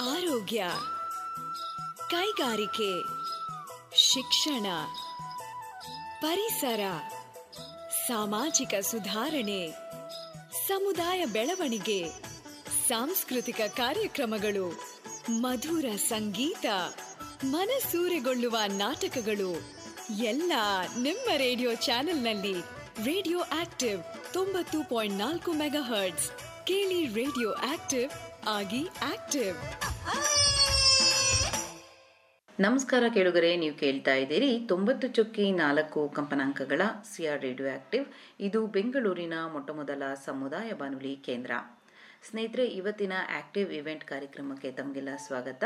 ಆರೋಗ್ಯ, ಕೈಗಾರಿಕೆ, ಶಿಕ್ಷಣ, ಪರಿಸರ, ಸಾಮಾಜಿಕ ಸುಧಾರಣೆ, ಸಮುದಾಯ ಬೆಳವಣಿಗೆ, ಸಾಂಸ್ಕೃತಿಕ ಕಾರ್ಯಕ್ರಮಗಳು, ಮಧುರ ಸಂಗೀತ, ಮನಸೂರೆಗೊಳ್ಳುವ ನಾಟಕಗಳು, ಎಲ್ಲ ನಿಮ್ಮ ರೇಡಿಯೋ ಚಾನೆಲ್ನಲ್ಲಿ ರೇಡಿಯೋ ಆಕ್ಟಿವ್ ತೊಂಬತ್ತು ಪಾಯಿಂಟ್ ನಾಲ್ಕು ಮೆಗಾ ಹರ್ಟ್ಸ್. ಕೇಳಿ ರೇಡಿಯೋ ಆಕ್ಟಿವ್ ಆಗಿ ಆಕ್ಟಿವ್. ನಮಸ್ಕಾರ ಕೇಳುಗರೆ, ನೀವು ಕೇಳ್ತಾ ಇದ್ದೀರಿ ತೊಂಬತ್ತು ಚುಕ್ಕಿ ನಾಲ್ಕು ಕಂಪನಾಂಕಗಳ ಸಿಆರ್ ರೇಡಿಯೋ ಆಕ್ಟಿವ್. ಇದು ಬೆಂಗಳೂರಿನ ಮೊಟ್ಟಮೊದಲ ಸಮುದಾಯ ಬಾನುಲಿ ಕೇಂದ್ರ. ಸ್ನೇಹಿತರೆ, ಇವತ್ತಿನ ಆಕ್ಟಿವ್ ಇವೆಂಟ್ ಕಾರ್ಯಕ್ರಮಕ್ಕೆ ತಮಗೆಲ್ಲ ಸ್ವಾಗತ.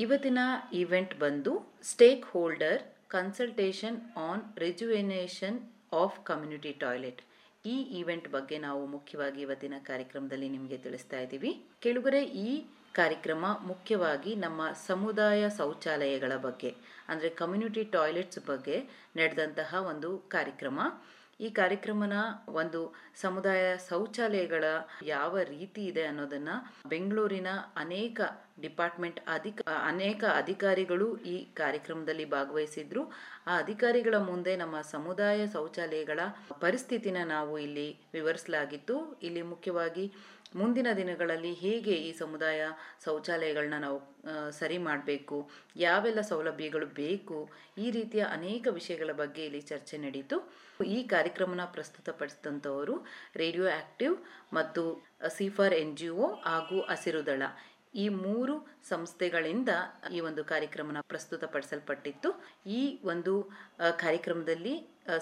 ಇವತ್ತಿನ ಇವೆಂಟ್ ಬಂದು stakeholder consultation on rejuvenation of community toilet. ಈ ಈವೆಂಟ್ ಬಗ್ಗೆ ನಾವು ಮುಖ್ಯವಾಗಿ ಇವತ್ತಿನ ಕಾರ್ಯಕ್ರಮದಲ್ಲಿ ನಿಮಗೆ ತಿಳಿಸ್ತಾ ಇದ್ದೀವಿ. ಕೆಳಗರೆ, ಈ ಕಾರ್ಯಕ್ರಮ ಮುಖ್ಯವಾಗಿ ನಮ್ಮ ಸಮುದಾಯ ಶೌಚಾಲಯಗಳ ಬಗ್ಗೆ, ಅಂದರೆ ಕಮ್ಯುನಿಟಿ ಟಾಯ್ಲೆಟ್ಸ್ ಬಗ್ಗೆ ನಡೆದಂತಹ ಒಂದು ಕಾರ್ಯಕ್ರಮ. ಈ ಕಾರ್ಯಕ್ರಮನ ಒಂದು ಸಮುದಾಯ ಶೌಚಾಲಯಗಳ ಯಾವ ರೀತಿ ಇದೆ ಅನ್ನೋದನ್ನ ಬೆಂಗಳೂರಿನ ಅನೇಕ ಡಿಪಾರ್ಟ್ಮೆಂಟ್ ಅಧಿಕ, ಅನೇಕ ಅಧಿಕಾರಿಗಳು ಈ ಕಾರ್ಯಕ್ರಮದಲ್ಲಿ ಭಾಗವಹಿಸಿದ್ರು. ಆ ಅಧಿಕಾರಿಗಳ ಮುಂದೆ ನಮ್ಮ ಸಮುದಾಯ ಶೌಚಾಲಯಗಳ ಪರಿಸ್ಥಿತಿನ ನಾವು ಇಲ್ಲಿ ವಿವರಿಸಲಾಗಿತ್ತು. ಇಲ್ಲಿ ಮುಖ್ಯವಾಗಿ ಮುಂದಿನ ದಿನಗಳಲ್ಲಿ ಹೇಗೆ ಈ ಸಮುದಾಯ ಶೌಚಾಲಯಗಳನ್ನ ನಾವು ಸರಿ ಮಾಡಬೇಕು, ಯಾವೆಲ್ಲ ಸೌಲಭ್ಯಗಳು ಬೇಕು, ಈ ರೀತಿಯ ಅನೇಕ ವಿಷಯಗಳ ಬಗ್ಗೆ ಇಲ್ಲಿ ಚರ್ಚೆ ನಡೀತು. ಈ ಕಾರ್ಯಕ್ರಮನ ಪ್ರಸ್ತುತಪಡಿಸಿದಂಥವರು ರೇಡಿಯೋ ಆಕ್ಟಿವ್ ಮತ್ತು ಸಿಫಾರ್ ಎನ್ ಜಿ ಒ ಹಾಗೂ ಹಸಿರುದಳ. ಈ ಮೂರು ಸಂಸ್ಥೆಗಳಿಂದ ಈ ಒಂದು ಕಾರ್ಯಕ್ರಮನ ಪ್ರಸ್ತುತಪಡಿಸಲ್ಪಟ್ಟಿತ್ತು. ಈ ಒಂದು ಕಾರ್ಯಕ್ರಮದಲ್ಲಿ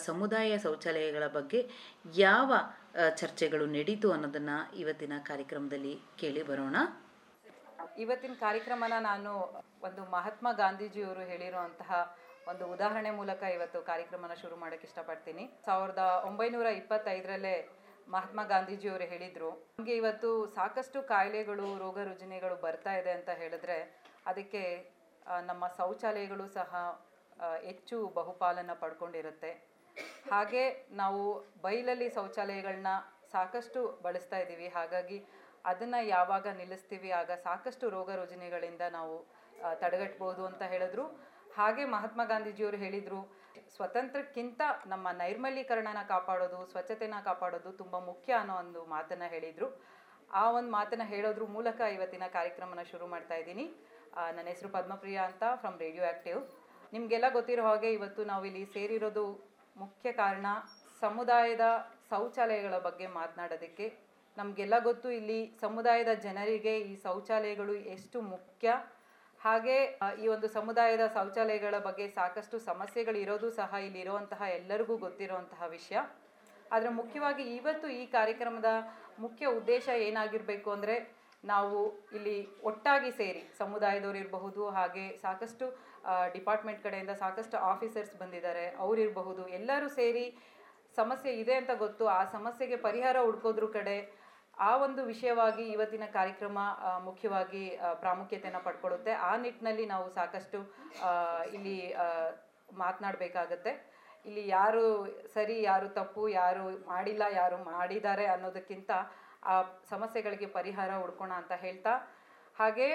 ಸಮುದಾಯ ಶೌಚಾಲಯಗಳ ಬಗ್ಗೆ ಯಾವ ಚರ್ಚೆಗಳು ನಡೀತು ಅನ್ನೋದನ್ನ ಇವತ್ತಿನ ಕಾರ್ಯಕ್ರಮದಲ್ಲಿ ಕೇಳಿ ಬರೋಣ. ಇವತ್ತಿನ ಕಾರ್ಯಕ್ರಮನ ನಾನು ಒಂದು ಮಹಾತ್ಮ ಗಾಂಧೀಜಿಯವರು ಹೇಳಿರುವಂತಹ ಒಂದು ಉದಾಹರಣೆ ಮೂಲಕ ಇವತ್ತು ಕಾರ್ಯಕ್ರಮನ ಶುರು ಮಾಡೋಕ್ಕೆ ಇಷ್ಟಪಡ್ತೀನಿ. ಸಾವಿರದ ಒಂಬೈನೂರ ಇಪ್ಪತ್ತೈದರಲ್ಲೇ ಮಹಾತ್ಮ ಗಾಂಧೀಜಿಯವರು ಹೇಳಿದರು, ನಮಗೆ ಇವತ್ತು ಸಾಕಷ್ಟು ಕಾಯಿಲೆಗಳು, ರೋಗ ರುಜಿನಗಳು ಬರ್ತಾ ಇದೆ ಅಂತ ಹೇಳಿದ್ರೆ ಅದಕ್ಕೆ ನಮ್ಮ ಶೌಚಾಲಯಗಳು ಸಹ ಹೆಚ್ಚು ಬಹುಪಾಲನ್ನು ಪಡ್ಕೊಂಡಿರುತ್ತೆ. ಹಾಗೆ ನಾವು ಬೈಲಲ್ಲಿ ಶೌಚಾಲಯಗಳನ್ನ ಸಾಕಷ್ಟು ಬಳಸ್ತಾ ಇದ್ದೀವಿ. ಹಾಗಾಗಿ ಅದನ್ನು ಯಾವಾಗ ನಿಲ್ಲಿಸ್ತೀವಿ, ಆಗ ಸಾಕಷ್ಟು ರೋಗ ರುಜಿನಗಳಿಂದ ನಾವು ತಡೆಗಟ್ಬೋದು ಅಂತ ಹೇಳಿದ್ರು. ಹಾಗೆ ಮಹಾತ್ಮ ಗಾಂಧೀಜಿಯವರು ಹೇಳಿದರು, ಸ್ವತಂತ್ರಕ್ಕಿಂತ ನಮ್ಮ ನೈರ್ಮಲೀಕರಣನ ಕಾಪಾಡೋದು, ಸ್ವಚ್ಛತೆನ ಕಾಪಾಡೋದು ತುಂಬ ಮುಖ್ಯ ಅನ್ನೋ ಒಂದು ಮಾತನ್ನು ಹೇಳಿದರು. ಆ ಒಂದು ಮಾತನ್ನು ಹೇಳೋದ್ರ ಮೂಲಕ ಇವತ್ತಿನ ಕಾರ್ಯಕ್ರಮನ ಶುರು ಮಾಡ್ತಾ ಇದ್ದೀನಿ. ನನ್ನ ಹೆಸರು ಪದ್ಮಪ್ರಿಯಾ ಅಂತ ಫ್ರಮ್ ರೇಡಿಯೋ ಆ್ಯಕ್ಟಿವ್ ನಿಮಗೆಲ್ಲ ಗೊತ್ತಿರೋ ಹಾಗೆ ಇವತ್ತು ನಾವು ಇಲ್ಲಿ ಸೇರಿರೋದು ಮುಖ್ಯ ಕಾರಣ ಸಮುದಾಯದ ಶೌಚಾಲಯಗಳ ಬಗ್ಗೆ ಮಾತನಾಡೋದಕ್ಕೆ. ನಮಗೆಲ್ಲ ಗೊತ್ತು ಇಲ್ಲಿ ಸಮುದಾಯದ ಜನರಿಗೆ ಈ ಶೌಚಾಲಯಗಳು ಎಷ್ಟು ಮುಖ್ಯ. ಹಾಗೆ ಈ ಒಂದು ಸಮುದಾಯದ ಶೌಚಾಲಯಗಳ ಬಗ್ಗೆ ಸಾಕಷ್ಟು ಸಮಸ್ಯೆಗಳು ಇರೋದು ಸಹ ಇಲ್ಲಿ ಇರುವಂತಹ ಎಲ್ಲರಿಗೂ ಗೊತ್ತಿರುವಂತಹ ವಿಷಯ. ಆದರೆ ಮುಖ್ಯವಾಗಿ ಇವತ್ತು ಈ ಕಾರ್ಯಕ್ರಮದ ಮುಖ್ಯ ಉದ್ದೇಶ ಏನಾಗಿರಬೇಕು ಅಂದರೆ, ನಾವು ಇಲ್ಲಿ ಒಟ್ಟಾಗಿ ಸೇರಿ ಸಮುದಾಯದವರು ಇರಬಹುದು, ಹಾಗೆ ಸಾಕಷ್ಟು ಡಿಪಾರ್ಟ್ಮೆಂಟ್ ಕಡೆಯಿಂದ ಸಾಕಷ್ಟು ಆಫೀಸರ್ಸ್ ಬಂದಿದ್ದಾರೆ, ಅವರಿರಬಹುದು, ಎಲ್ಲರೂ ಸೇರಿ ಸಮಸ್ಯೆ ಇದೆ ಅಂತ ಗೊತ್ತು, ಆ ಸಮಸ್ಯೆಗೆ ಪರಿಹಾರ ಹುಡ್ಕೋದ್ರ ಕಡೆ ಆ ಒಂದು ವಿಷಯವಾಗಿ ಇವತ್ತಿನ ಕಾರ್ಯಕ್ರಮ ಮುಖ್ಯವಾಗಿ ಪ್ರಾಮುಖ್ಯತೆಯನ್ನು ಪಡ್ಕೊಳ್ಳುತ್ತೆ. ಆ ನಿಟ್ಟಿನಲ್ಲಿ ನಾವು ಸಾಕಷ್ಟು ಇಲ್ಲಿ ಮಾತನಾಡಬೇಕಾಗತ್ತೆ. ಇಲ್ಲಿ ಯಾರು ಸರಿ, ಯಾರು ತಪ್ಪು, ಯಾರು ಮಾಡಿಲ್ಲ, ಯಾರು ಮಾಡಿದ್ದಾರೆ ಅನ್ನೋದಕ್ಕಿಂತ ಆ ಸಮಸ್ಯೆಗಳಿಗೆ ಪರಿಹಾರ ಹುಡ್ಕೋಣ ಅಂತ ಹೇಳ್ತಾ ಹಾಗೆ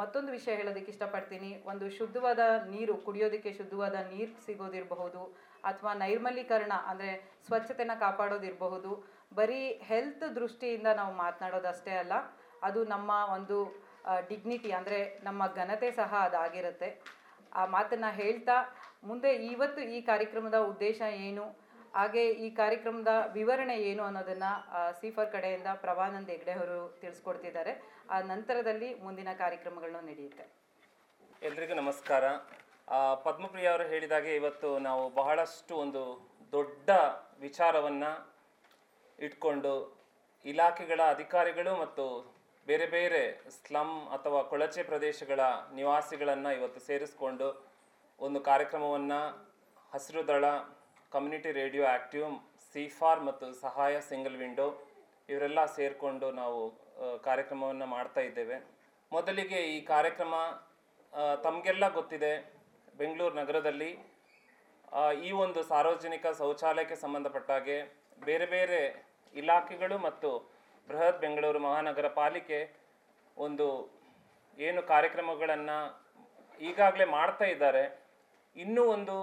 ಮತ್ತೊಂದು ವಿಷಯ ಹೇಳೋದಕ್ಕೆ ಇಷ್ಟಪಡ್ತೀನಿ. ಒಂದು ಶುದ್ಧವಾದ ನೀರು, ಕುಡಿಯೋದಕ್ಕೆ ಶುದ್ಧವಾದ ನೀರು ಸಿಗೋದಿರಬಹುದು, ಅಥವಾ ನೈರ್ಮಲೀಕರಣ, ಅಂದರೆ ಸ್ವಚ್ಛತೆನ ಕಾಪಾಡೋದಿರಬಹುದು. ಬರೀ ಹೆಲ್ತ್ ದೃಷ್ಟಿಯಿಂದ ನಾವು ಮಾತನಾಡೋದಷ್ಟೇ ಅಲ್ಲ, ಅದು ನಮ್ಮ ಒಂದು ಡಿಗ್ನಿಟಿ ಅಂದರೆ ನಮ್ಮ ಘನತೆ ಸಹ ಅದಾಗಿರುತ್ತೆ. ಆ ಮಾತನ್ನು ಹೇಳ್ತಾ, ಮುಂದೆ ಇವತ್ತು ಈ ಕಾರ್ಯಕ್ರಮದ ಉದ್ದೇಶ ಏನು, ಹಾಗೆ ಈ ಕಾರ್ಯಕ್ರಮದ ವಿವರಣೆ ಏನು ಅನ್ನೋದನ್ನು ಸೀಫರ್ ಕಡೆಯಿಂದ ಪ್ರಭಾನಂದ್ ಹೆಗ್ಡೆ ಅವರು ತಿಳಿಸ್ಕೊಡ್ತಿದ್ದಾರೆ. ಆ ನಂತರದಲ್ಲಿ ಮುಂದಿನ ಕಾರ್ಯಕ್ರಮಗಳನ್ನು ನಡೆಯುತ್ತೆ. ಎಲ್ರಿಗೂ ನಮಸ್ಕಾರ. ಪದ್ಮಪ್ರಿಯ ಅವರು ಹೇಳಿದಾಗೆ ಇವತ್ತು ನಾವು ಬಹಳಷ್ಟು ಒಂದು ದೊಡ್ಡ ವಿಚಾರವನ್ನು ಇಟ್ಕೊಂಡು ಇಲಾಖೆಗಳ ಅಧಿಕಾರಿಗಳು ಮತ್ತು ಬೇರೆ ಬೇರೆ ಸ್ಲಮ್ ಅಥವಾ ಕೊಳಚೆ ಪ್ರದೇಶಗಳ ನಿವಾಸಿಗಳನ್ನು ಇವತ್ತು ಸೇರಿಸ್ಕೊಂಡು ಒಂದು ಕಾರ್ಯಕ್ರಮವನ್ನು ಹಸಿರು ದಳ, ಕಮ್ಯುನಿಟಿ ರೇಡಿಯೋ ಆ್ಯಕ್ಟಿವ್ ಸಿಫಾರ್ ಮತ್ತು ಸಹಾಯ ಸಿಂಗಲ್ ವಿಂಡೋ ಇವರೆಲ್ಲ ಸೇರಿಕೊಂಡು ನಾವು ಕಾರ್ಯಕ್ರಮವನ್ನು ಮಾಡ್ತಾ ಇದ್ದೇವೆ. ಮೊದಲಿಗೆ ಈ ಕಾರ್ಯಕ್ರಮ ತಮಗೆಲ್ಲ ಗೊತ್ತಿದೆ, ಬೆಂಗಳೂರು ನಗರದಲ್ಲಿ. ಈ ಒಂದು ಸಾರ್ವಜನಿಕ ಶೌಚಾಲಯಕ್ಕೆ ಸಂಬಂಧಪಟ್ಟ ಹಾಗೆ ಬೇರೆ ಬೇರೆ ಇಲಾಖೆಗಳು ಮತ್ತು ಬೃಹತ್ ಬೆಂಗಳೂರು ಮಹಾನಗರ ಪಾಲಿಕೆ ಒಂದು ಏನು ಕಾರ್ಯಕ್ರಮಗಳನ್ನು ಈಗಾಗಲೇ ಮಾಡ್ತಾ ಇದ್ದಾರೆ. ಇನ್ನೂ ಒಂದು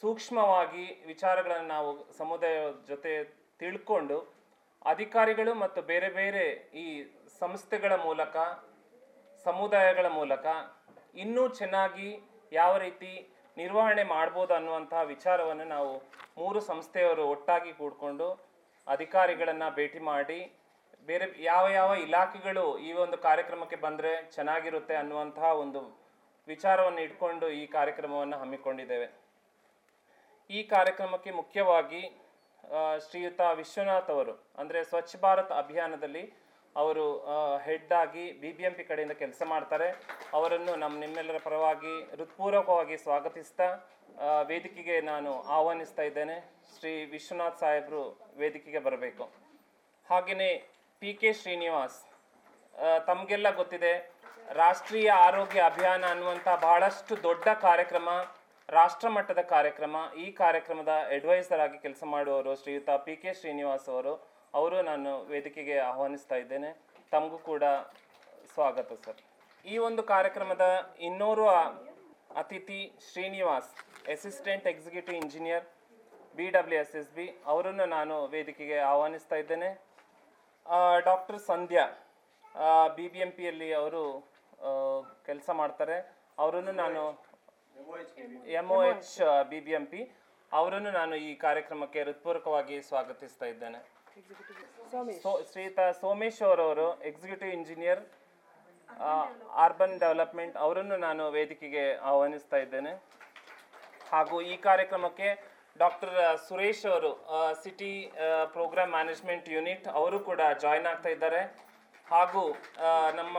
ಸೂಕ್ಷ್ಮವಾಗಿ ವಿಚಾರಗಳನ್ನು ನಾವು ಸಮುದಾಯ ಜೊತೆ ತಿಳ್ಕೊಂಡು ಅಧಿಕಾರಿಗಳು ಮತ್ತು ಬೇರೆ ಬೇರೆ ಈ ಸಂಸ್ಥೆಗಳ ಮೂಲಕ, ಸಮುದಾಯಗಳ ಮೂಲಕ ಇನ್ನೂ ಚೆನ್ನಾಗಿ ಯಾವ ರೀತಿ ನಿರ್ವಹಣೆ ಮಾಡ್ಬೋದು ಅನ್ನುವಂತಹ ವಿಚಾರವನ್ನು ನಾವು ಮೂರು ಸಂಸ್ಥೆಯವರು ಒಟ್ಟಾಗಿ ಕೂಡಿಕೊಂಡು ಅಧಿಕಾರಿಗಳನ್ನು ಭೇಟಿ ಮಾಡಿ, ಬೇರೆ ಯಾವ ಯಾವ ಇಲಾಖೆಗಳು ಈ ಒಂದು ಕಾರ್ಯಕ್ರಮಕ್ಕೆ ಬಂದರೆ ಚೆನ್ನಾಗಿರುತ್ತೆ ಅನ್ನುವಂತಹ ಒಂದು ವಿಚಾರವನ್ನು ಇಟ್ಕೊಂಡು ಈ ಕಾರ್ಯಕ್ರಮವನ್ನು ಹಮ್ಮಿಕೊಂಡಿದ್ದೇವೆ. ಈ ಕಾರ್ಯಕ್ರಮಕ್ಕೆ ಮುಖ್ಯವಾಗಿ ಶ್ರೀಯುತ ವಿಶ್ವನಾಥ್ ಅವರು, ಅಂದರೆ ಸ್ವಚ್ಛ ಭಾರತ್ ಅಭಿಯಾನದಲ್ಲಿ ಅವರು ಹೆಡ್ ಆಗಿ ಬಿ ಬಿ ಎಂ ಪಿ ಕಡೆಯಿಂದ ಕೆಲಸ ಮಾಡ್ತಾರೆ. ಅವರನ್ನು ನಮ್ಮ ನಿಮ್ಮೆಲ್ಲರ ಪರವಾಗಿ ಹೃತ್ಪೂರ್ವಕವಾಗಿ ಸ್ವಾಗತಿಸ್ತಾ ವೇದಿಕೆಗೆ ನಾನು ಆಹ್ವಾನಿಸ್ತಾ ಇದ್ದೇನೆ. ಶ್ರೀ ವಿಶ್ವನಾಥ್ ಸಾಹೇಬರು ವೇದಿಕೆಗೆ ಬರಬೇಕು. ಹಾಗೆಯೇ ಪಿ ಕೆ ಶ್ರೀನಿವಾಸ್ ತಮಗೆಲ್ಲ ಗೊತ್ತಿದೆ, ರಾಷ್ಟ್ರೀಯ ಆರೋಗ್ಯ ಅಭಿಯಾನ ಅನ್ನುವಂಥ ಬಹಳಷ್ಟು ದೊಡ್ಡ ಕಾರ್ಯಕ್ರಮ ರಾಷ್ಟ್ರ ಮಟ್ಟದ ಕಾರ್ಯಕ್ರಮ, ಈ ಕಾರ್ಯಕ್ರಮದ ಅಡ್ವೈಸರ್ ಆಗಿ ಕೆಲಸ ಮಾಡುವವರು ಶ್ರೀಯುತ ಪಿ ಕೆ ಶ್ರೀನಿವಾಸ್ ಅವರು. ಅವರು ನಾನು ವೇದಿಕೆಗೆ ಆಹ್ವಾನಿಸ್ತಾ ಇದ್ದೇನೆ. ತಮಗೂ ಕೂಡ ಸ್ವಾಗತ ಸರ್. ಈ ಒಂದು ಕಾರ್ಯಕ್ರಮದ ಇನ್ನೋರ್ವ ಅತಿಥಿ Srinivas assistant executive engineer B W S S B ಅವರನ್ನು ನಾನು ವೇದಿಕೆಗೆ ಆಹ್ವಾನಿಸ್ತಾ ಇದ್ದೇನೆ. Doctor Sandhya B B M ಪಿಯಲ್ಲಿ ಅವರು ಕೆಲಸ ಮಾಡ್ತಾರೆ. ಅವರನ್ನು ನಾನು M O H B B M P ಅವರನ್ನು ನಾನು ಈ ಕಾರ್ಯಕ್ರಮಕ್ಕೆ ಹೃತ್ಪೂರ್ವಕವಾಗಿ ಸ್ವಾಗತಿಸ್ತಾ ಇದ್ದೇನೆ. ಶ್ರೀತಾ ಶ್ರೀಯುತ ಸೋಮೇಶ್ ಅವರವರು ಎಕ್ಸಿಕ್ಯೂಟಿವ್ ಇಂಜಿನಿಯರ್ ಅರ್ಬನ್ ಡೆವಲಪ್ಮೆಂಟ್ ಅವರನ್ನು ನಾನು ವೇದಿಕೆಗೆ ಆಹ್ವಾನಿಸ್ತಾ ಇದ್ದೇನೆ. ಹಾಗೂ ಈ ಕಾರ್ಯಕ್ರಮಕ್ಕೆ ಡಾಕ್ಟರ್ ಸುರೇಶ್ ಅವರು ಸಿಟಿ ಪ್ರೋಗ್ರಾಮ್ ಮ್ಯಾನೇಜ್ಮೆಂಟ್ ಯೂನಿಟ್ ಅವರು ಕೂಡ ಜಾಯ್ನ್ ಆಗ್ತಾ ಇದ್ದಾರೆ. ಹಾಗೂ ನಮ್ಮ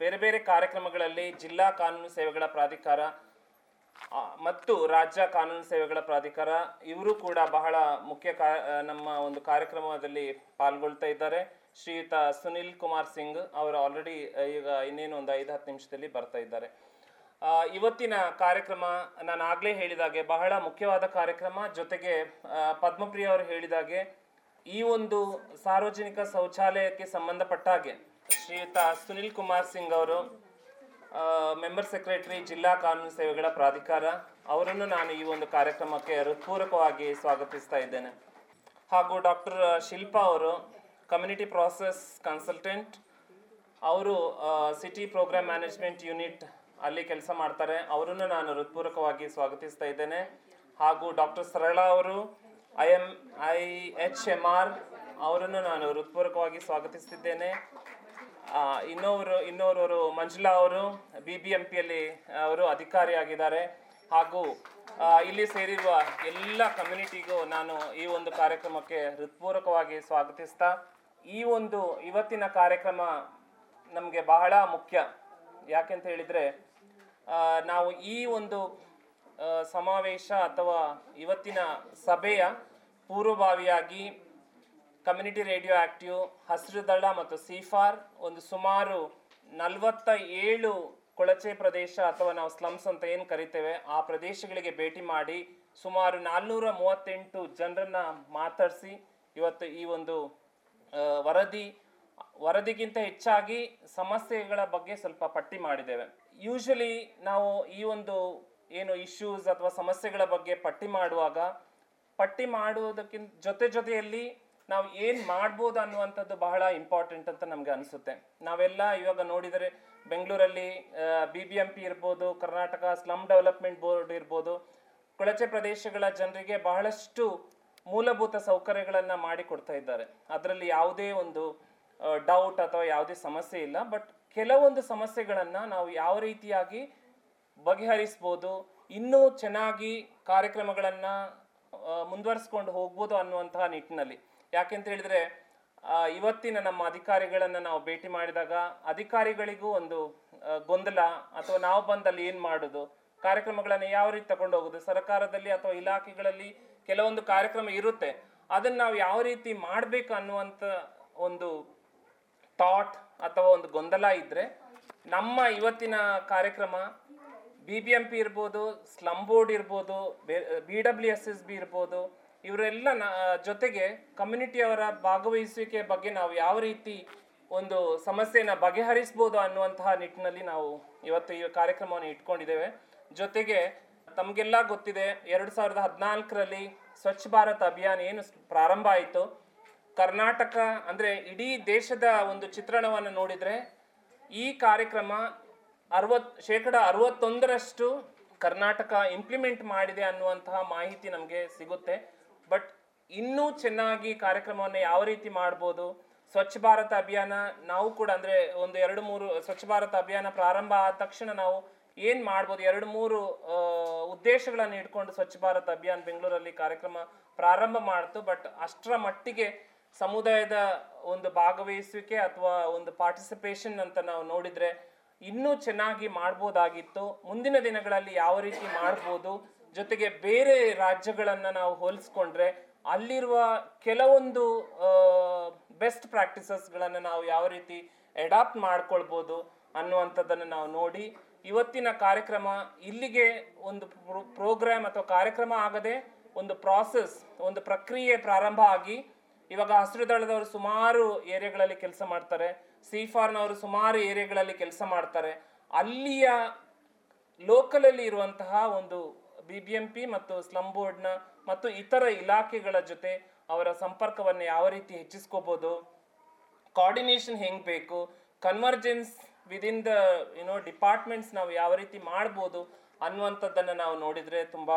ಬೇರೆ ಬೇರೆ ಕಾರ್ಯಕ್ರಮಗಳಲ್ಲಿ ಜಿಲ್ಲಾ ಕಾನೂನು ಸೇವೆಗಳ ಪ್ರಾಧಿಕಾರ ಮತ್ತು ರಾಜ್ಯ ಕಾನೂನು ಸೇವೆಗಳ ಪ್ರಾಧಿಕಾರ, ಇವರು ಕೂಡ ಬಹಳ ಮುಖ್ಯ ಕಾ, ನಮ್ಮ ಒಂದು ಕಾರ್ಯಕ್ರಮದಲ್ಲಿ ಪಾಲ್ಗೊಳ್ತಾ ಇದ್ದಾರೆ. ಶ್ರೀಯುತ ಸುನಿಲ್ ಕುಮಾರ್ ಸಿಂಗ್ ಅವರು ಆಲ್ರೆಡಿ ಈಗ ಇನ್ನೇನು ಒಂದು ಐದು, ಹತ್ತು ನಿಮಿಷದಲ್ಲಿ ಬರ್ತಾ ಇದ್ದಾರೆ. ಇವತ್ತಿನ ಕಾರ್ಯಕ್ರಮ ನಾನು ಆಗಲೇ ಹೇಳಿದಾಗೆ ಬಹಳ ಮುಖ್ಯವಾದ ಕಾರ್ಯಕ್ರಮ. ಜೊತೆಗೆ ಪದ್ಮಪ್ರಿಯ ಅವರು ಹೇಳಿದಾಗೆ ಈ ಒಂದು ಸಾರ್ವಜನಿಕ ಶೌಚಾಲಯಕ್ಕೆ ಸಂಬಂಧಪಟ್ಟ ಹಾಗೆ ಶ್ರೀಯುತ ಸುನಿಲ್ ಕುಮಾರ್ ಸಿಂಗ್ ಅವರು ಮೆಂಬರ್ ಸೆಕ್ರೆಟರಿ ಜಿಲ್ಲಾ ಕಾನೂನು ಸೇವೆಗಳ ಪ್ರಾಧಿಕಾರ, ಅವರನ್ನು ನಾನು ಈ ಒಂದು ಕಾರ್ಯಕ್ರಮಕ್ಕೆ ಹೃತ್ಪೂರ್ವಕವಾಗಿ ಸ್ವಾಗತಿಸ್ತಾ ಇದ್ದೇನೆ. ಹಾಗೂ ಡಾಕ್ಟರ್ ಶಿಲ್ಪಾ ಅವರು ಕಮ್ಯುನಿಟಿ ಪ್ರಾಸೆಸ್ ಕನ್ಸಲ್ಟೆಂಟ್ ಅವರು ಸಿಟಿ ಪ್ರೋಗ್ರಾಮ್ ಮ್ಯಾನೇಜ್ಮೆಂಟ್ ಯೂನಿಟ್ ಅಲ್ಲಿ ಕೆಲಸ ಮಾಡ್ತಾರೆ. ಅವರನ್ನು ನಾನು ಹೃತ್ಪೂರ್ವಕವಾಗಿ ಸ್ವಾಗತಿಸ್ತಾ ಇದ್ದೇನೆ. ಹಾಗೂ ಡಾಕ್ಟರ್ ಸರಳಾ ಅವರು I M I H M R ಅವರನ್ನು ನಾನು ಹೃತ್ಪೂರ್ವಕವಾಗಿ ಸ್ವಾಗತಿಸ್ತಿದ್ದೇನೆ. ಆ, ಇನ್ನೋರು ಮಂಜುಲಾ ಅವರು ಬಿ ಬಿ ಎಂ ಪಿಯಲ್ಲಿ ಅವರು ಅಧಿಕಾರಿಯಾಗಿದ್ದಾರೆ. ಹಾಗೂ ಇಲ್ಲಿ ಸೇರಿರುವ ಎಲ್ಲ ಕಮ್ಯುನಿಟಿಗೂ ನಾನು ಈ ಒಂದು ಕಾರ್ಯಕ್ರಮಕ್ಕೆ ಹೃತ್ಪೂರ್ವಕವಾಗಿ ಸ್ವಾಗತಿಸ್ತಾ ಈ ಒಂದು ಇವತ್ತಿನ ಕಾರ್ಯಕ್ರಮ ನಮಗೆ ಬಹಳ ಮುಖ್ಯ. ಯಾಕೆಂತ ಹೇಳಿದರೆ ನಾವು ಈ ಒಂದು ಸಮಾವೇಶ ಅಥವಾ ಇವತ್ತಿನ ಸಭೆಯ ಪೂರ್ವಭಾವಿಯಾಗಿ ಕಮ್ಯುನಿಟಿ ರೇಡಿಯೋ ಆಕ್ಟಿವ್, ಹಸಿರು ದಳ ಮತ್ತು ಸಿಫಾರ್, ಒಂದು ಸುಮಾರು ನಲವತ್ತ ಏಳು ಕೊಳಚೆ ಪ್ರದೇಶ ಅಥವಾ ನಾವು ಸ್ಲಮ್ಸ್ ಅಂತ ಏನು ಕರಿತೇವೆ, ಆ ಪ್ರದೇಶಗಳಿಗೆ ಭೇಟಿ ಮಾಡಿ ಸುಮಾರು ನಾಲ್ನೂರ ಮೂವತ್ತೆಂಟು ಜನರನ್ನ ಮಾತಾಡಿಸಿ, ಇವತ್ತು ಈ ಒಂದು ವರದಿ, ವರದಿಗಿಂತ ಹೆಚ್ಚಾಗಿ ಸಮಸ್ಯೆಗಳ ಬಗ್ಗೆ ಸ್ವಲ್ಪ ಪಟ್ಟಿ ಮಾಡಿದ್ದೇವೆ. ಯೂಶಲಿ ನಾವು ಈ ಒಂದು ಏನು ಇಶ್ಯೂಸ್ ಅಥವಾ ಸಮಸ್ಯೆಗಳ ಬಗ್ಗೆ ಪಟ್ಟಿ ಮಾಡುವಾಗ, ಪಟ್ಟಿ ಮಾಡುವುದಕ್ಕಿಂತ ಜೊತೆ ಜೊತೆಯಲ್ಲಿ ನಾವು ಏನು ಮಾಡ್ಬೋದು ಅನ್ನುವಂಥದ್ದು ಬಹಳ ಇಂಪಾರ್ಟೆಂಟ್ ಅಂತ ನಮಗೆ ಅನಿಸುತ್ತೆ. ನಾವೆಲ್ಲ ಇವಾಗ ನೋಡಿದರೆ ಬೆಂಗಳೂರಲ್ಲಿ ಬಿ ಬಿ ಎಂ ಪಿ ಇರ್ಬೋದು, ಕರ್ನಾಟಕ ಸ್ಲಮ್ ಡೆವಲಪ್ಮೆಂಟ್ ಬೋರ್ಡ್ ಇರ್ಬೋದು, ಕೊಳಚೆ ಪ್ರದೇಶಗಳ ಜನರಿಗೆ ಬಹಳಷ್ಟು ಮೂಲಭೂತ ಸೌಕರ್ಯಗಳನ್ನು ಮಾಡಿಕೊಡ್ತಾ ಇದ್ದಾರೆ. ಅದರಲ್ಲಿ ಯಾವುದೇ ಒಂದು ಡೌಟ್ ಅಥವಾ ಯಾವುದೇ ಸಮಸ್ಯೆ ಇಲ್ಲ. ಬಟ್ ಕೆಲವೊಂದು ಸಮಸ್ಯೆಗಳನ್ನು ನಾವು ಯಾವ ರೀತಿಯಾಗಿ ಬಗೆಹರಿಸ್ಬೋದು, ಇನ್ನೂ ಚೆನ್ನಾಗಿ ಕಾರ್ಯಕ್ರಮಗಳನ್ನು ಮುಂದುವರಿಸ್ಕೊಂಡು ಹೋಗ್ಬೋದು ಅನ್ನುವಂತಹ ನಿಟ್ಟಿನಲ್ಲಿ. ಯಾಕೆಂತ ಹೇಳಿದ್ರೆ ಇವತ್ತಿನ ನಮ್ಮ ಅಧಿಕಾರಿಗಳನ್ನು ನಾವು ಭೇಟಿ ಮಾಡಿದಾಗ ಅಧಿಕಾರಿಗಳಿಗೂ ಒಂದು ಗೊಂದಲ ಅಥವಾ ನಾವು ಬಂದಲ್ಲಿ ಏನು ಮಾಡೋದು? ಕಾರ್ಯಕ್ರಮಗಳನ್ನು ಯಾವ ರೀತಿ ತಗೊಂಡು ಹೋಗೋದು? ಸರ್ಕಾರದಲ್ಲಿ ಅಥವಾ ಇಲಾಖೆಗಳಲ್ಲಿ ಕೆಲವೊಂದು ಕಾರ್ಯಕ್ರಮ ಇರುತ್ತೆ. ಅದನ್ನು ನಾವು ಯಾವ ರೀತಿ ಮಾಡಬೇಕು ಅನ್ನುವಂಥ ಒಂದು ಥಾಟ್ ಅಥವಾ ಒಂದು ಗೊಂದಲ ಇದ್ದರೆ ನಮ್ಮ ಇವತ್ತಿನ ಕಾರ್ಯಕ್ರಮ ಬಿ ಬಿ ಎಂ ಪಿ ಇರ್ಬೋದು ಸ್ಲಮ್ ಬೋರ್ಡ್ ಇರ್ಬೋದು, B W S S B ಇರ್ಬೋದು ಇವರೆಲ್ಲ ಜೊತೆಗೆ ಕಮ್ಯುನಿಟಿಯವರ ಭಾಗವಹಿಸುವಿಕೆ ಬಗ್ಗೆ ನಾವು ಯಾವ ರೀತಿ ಒಂದು ಸಮಸ್ಯೆಯನ್ನು ಬಗೆಹರಿಸ್ಬೋದು ಅನ್ನುವಂತಹ ನಿಟ್ಟಿನಲ್ಲಿ ನಾವು ಇವತ್ತು ಈ ಕಾರ್ಯಕ್ರಮವನ್ನು ಇಟ್ಕೊಂಡಿದ್ದೇವೆ. ಜೊತೆಗೆ ತಮಗೆಲ್ಲ ಗೊತ್ತಿದೆ, ಎರಡು ಸಾವಿರದ ಹದಿನಾಲ್ಕರಲ್ಲಿ ಸ್ವಚ್ಛ ಭಾರತ್ ಅಭಿಯಾನ ಏನು ಪ್ರಾರಂಭ ಆಯಿತು. ಕರ್ನಾಟಕ ಅಂದರೆ ಇಡೀ ದೇಶದ ಒಂದು ಚಿತ್ರಣವನ್ನು ನೋಡಿದರೆ ಈ ಕಾರ್ಯಕ್ರಮ ಅರವತ್, ಶೇಕಡ ಅರವತ್ತೊಂದರಷ್ಟು ಕರ್ನಾಟಕ ಇಂಪ್ಲಿಮೆಂಟ್ ಮಾಡಿದೆ ಅನ್ನುವಂತಹ ಮಾಹಿತಿ ನಮಗೆ ಸಿಗುತ್ತೆ. ಬಟ್ ಇನ್ನೂ ಚೆನ್ನಾಗಿ ಕಾರ್ಯಕ್ರಮವನ್ನು ಯಾವ ರೀತಿ ಮಾಡ್ಬೋದು? ಸ್ವಚ್ಛ ಭಾರತ ಅಭಿಯಾನ ನಾವು ಕೂಡ ಅಂದರೆ ಒಂದು ಎರಡು ಮೂರು ಸ್ವಚ್ಛ ಭಾರತ ಅಭಿಯಾನ ಪ್ರಾರಂಭ ಆದ ತಕ್ಷಣ ನಾವು ಏನು ಮಾಡ್ಬೋದು? ಎರಡು ಮೂರು ಉದ್ದೇಶಗಳನ್ನು ಇಟ್ಕೊಂಡು ಸ್ವಚ್ಛ ಭಾರತ್ ಅಭಿಯಾನ್ ಬೆಂಗಳೂರಲ್ಲಿ ಕಾರ್ಯಕ್ರಮ ಪ್ರಾರಂಭ ಮಾಡ್ತು. ಬಟ್ ಅಷ್ಟರ ಮಟ್ಟಿಗೆ ಸಮುದಾಯದ ಒಂದು ಭಾಗವಹಿಸುವಿಕೆ ಅಥವಾ ಒಂದು ಪಾರ್ಟಿಸಿಪೇಷನ್ ಅಂತ ನಾವು ನೋಡಿದರೆ ಇನ್ನೂ ಚೆನ್ನಾಗಿ ಮಾಡ್ಬೋದಾಗಿತ್ತು. ಮುಂದಿನ ದಿನಗಳಲ್ಲಿ ಯಾವ ರೀತಿ ಮಾಡ್ಬೋದು? ಜೊತೆಗೆ ಬೇರೆ ರಾಜ್ಯಗಳನ್ನು ನಾವು ಹೋಲಿಸ್ಕೊಂಡ್ರೆ ಅಲ್ಲಿರುವ ಕೆಲವೊಂದು ಬೆಸ್ಟ್ ಪ್ರಾಕ್ಟೀಸಸ್ಗಳನ್ನು ನಾವು ಯಾವ ರೀತಿ ಅಡಾಪ್ಟ್ ಮಾಡ್ಕೊಳ್ಬೋದು ಅನ್ನುವಂಥದ್ದನ್ನು ನಾವು ನೋಡಿ ಇವತ್ತಿನ ಕಾರ್ಯಕ್ರಮ ಇಲ್ಲಿಗೆ ಒಂದು ಪ್ರೋಗ್ರಾಮ್ ಅಥವಾ ಕಾರ್ಯಕ್ರಮ ಆಗದೆ ಒಂದು ಪ್ರಾಸೆಸ್ ಒಂದು ಪ್ರಕ್ರಿಯೆ ಪ್ರಾರಂಭ ಆಗಿ ಇವಾಗ ಹಸಿರು ದಳದವರು ಸುಮಾರು ಏರಿಯಾಗಳಲ್ಲಿ ಕೆಲಸ ಮಾಡ್ತಾರೆ ಸಿಫಾರ್ನವರು ಸುಮಾರು ಏರಿಯಾಗಳಲ್ಲಿ ಕೆಲಸ ಮಾಡ್ತಾರೆ, ಅಲ್ಲಿಯ ಲೋಕಲಲ್ಲಿ ಇರುವಂತಹ ಒಂದು ಬಿ ಬಿ ಎಂ ಪಿ ಮತ್ತು ಸ್ಲಮ್ ಬೋರ್ಡ್ನ ಮತ್ತು ಇತರ ಇಲಾಖೆಗಳ ಜೊತೆ ಅವರ ಸಂಪರ್ಕವನ್ನು ಯಾವ ರೀತಿ ಹೆಚ್ಚಿಸ್ಕೋಬೋದು? ಕೋಆರ್ಡಿನೇಷನ್ ಹೆಂಗೆ ಬೇಕು? Convergence within the you know departments ನಾವು ಯಾವ ರೀತಿ ಮಾಡ್ಬೋದು ಅನ್ನುವಂಥದ್ದನ್ನು ನಾವು ನೋಡಿದರೆ ತುಂಬ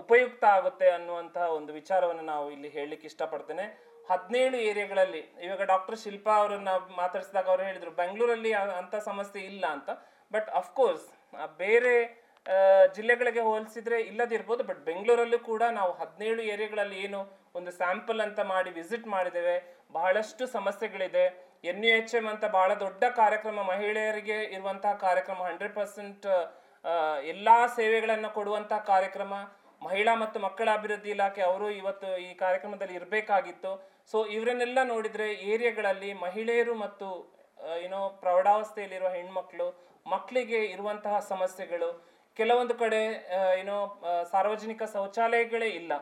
ಉಪಯುಕ್ತ ಆಗುತ್ತೆ ಅನ್ನುವಂತಹ ಒಂದು ವಿಚಾರವನ್ನು ನಾವು ಇಲ್ಲಿ ಹೇಳಲಿಕ್ಕೆ ಇಷ್ಟಪಡ್ತೇನೆ. ಹದಿನೇಳು ಏರಿಯಾಗಳಲ್ಲಿ, ಇವಾಗ ಡಾಕ್ಟರ್ ಶಿಲ್ಪಾ ಅವರನ್ನ ಮಾತಾಡಿಸಿದಾಗ ಅವರು ಹೇಳಿದರು, ಬೆಂಗಳೂರಲ್ಲಿ ಅಂಥ ಸಮಸ್ಯೆ ಇಲ್ಲ ಅಂತ. ಬಟ್ ಅಫ್ಕೋರ್ಸ್ ಬೇರೆ ಜಿಲ್ಲೆಗಳಿಗೆ ಹೋಲಿಸಿದ್ರೆ ಇಲ್ಲದಿರ್ಬೋದು ಬಟ್ ಬೆಂಗಳೂರಲ್ಲೂ ಕೂಡ ನಾವು ಹದಿನೇಳು ಏರಿಯಾಗಳಲ್ಲಿ ಏನು ಒಂದು ಸ್ಯಾಂಪಲ್ ಅಂತ ಮಾಡಿ ವಿಸಿಟ್ ಮಾಡಿದ್ದೇವೆ. ಬಹಳಷ್ಟು ಸಮಸ್ಯೆಗಳಿದೆ. ಎನ್ ಯು ಎಚ್ ಎಂ ಅಂತ ಬಹಳ ದೊಡ್ಡ ಕಾರ್ಯಕ್ರಮ ಮಹಿಳೆಯರಿಗೆ ಇರುವಂತಹ ಕಾರ್ಯಕ್ರಮ ಹಂಡ್ರೆಡ್ ಪರ್ಸೆಂಟ್ ಎಲ್ಲ ಸೇವೆಗಳನ್ನು ಕೊಡುವಂತಹ ಕಾರ್ಯಕ್ರಮ. ಮಹಿಳಾ ಮತ್ತು ಮಕ್ಕಳ ಅಭಿವೃದ್ಧಿ ಇಲಾಖೆ ಅವರು ಇವತ್ತು ಈ ಕಾರ್ಯಕ್ರಮದಲ್ಲಿ ಇರಬೇಕಾಗಿತ್ತು. ಸೊ ಇವರನ್ನೆಲ್ಲ ನೋಡಿದ್ರೆ ಏರಿಯಾಗಳಲ್ಲಿ ಮಹಿಳೆಯರು ಮತ್ತು ಏನೋ ಪ್ರೌಢಾವಸ್ಥೆಯಲ್ಲಿರುವ ಹೆಣ್ಮಕ್ಳು, ಮಕ್ಕಳಿಗೆ ಇರುವಂತಹ ಸಮಸ್ಯೆಗಳು ಕೆಲವೊಂದು ಕಡೆ ಏನೋ ಸಾರ್ವಜನಿಕ ಶೌಚಾಲಯಗಳೇ ಇಲ್ಲ.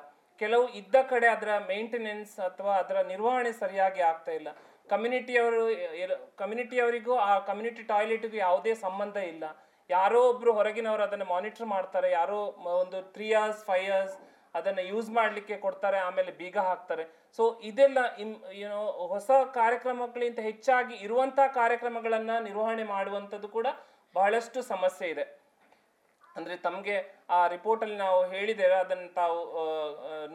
ಕೆಲವು ಇದ್ದ ಕಡೆ ಅದರ ಮೇಂಟೆನೆನ್ಸ್ ಅಥವಾ ಅದರ ನಿರ್ವಹಣೆ ಸರಿಯಾಗಿ ಆಗ್ತಾ ಇಲ್ಲ. ಕಮ್ಯುನಿಟಿಯವರು ಕಮ್ಯುನಿಟಿಯವರಿಗೂ, ಆ ಕಮ್ಯುನಿಟಿ ಟಾಯ್ಲೆಟ್ಗೂ ಯಾವುದೇ ಸಂಬಂಧ ಇಲ್ಲ. ಯಾರೋ ಒಬ್ರು ಹೊರಗಿನವರು ಅದನ್ನು ಮಾನಿಟರ್ ಮಾಡ್ತಾರೆ, ಯಾರೋ ಒಂದು ತ್ರೀ ಇಯರ್ಸ್ ಫೈವ್ ಇಯರ್ಸ್ ಅದನ್ನು ಯೂಸ್ ಮಾಡಲಿಕ್ಕೆ ಕೊಡ್ತಾರೆ, ಆಮೇಲೆ ಬೀಗ ಹಾಕ್ತಾರೆ. ಸೊ ಇದೆಲ್ಲ ಇನ್, ಏನೋ, ಹೊಸ ಕಾರ್ಯಕ್ರಮಗಳಿಂತ ಹೆಚ್ಚಾಗಿ ಇರುವಂತಹ ಕಾರ್ಯಕ್ರಮಗಳನ್ನು ನಿರ್ವಹಣೆ ಮಾಡುವಂಥದ್ದು ಕೂಡ ಬಹಳಷ್ಟು ಸಮಸ್ಯೆ ಇದೆ. ಅಂದರೆ ತಮಗೆ ಆ ರಿಪೋರ್ಟಲ್ಲಿ ನಾವು ಹೇಳಿದ್ದೇವೆ, ಅದನ್ನು ತಾವು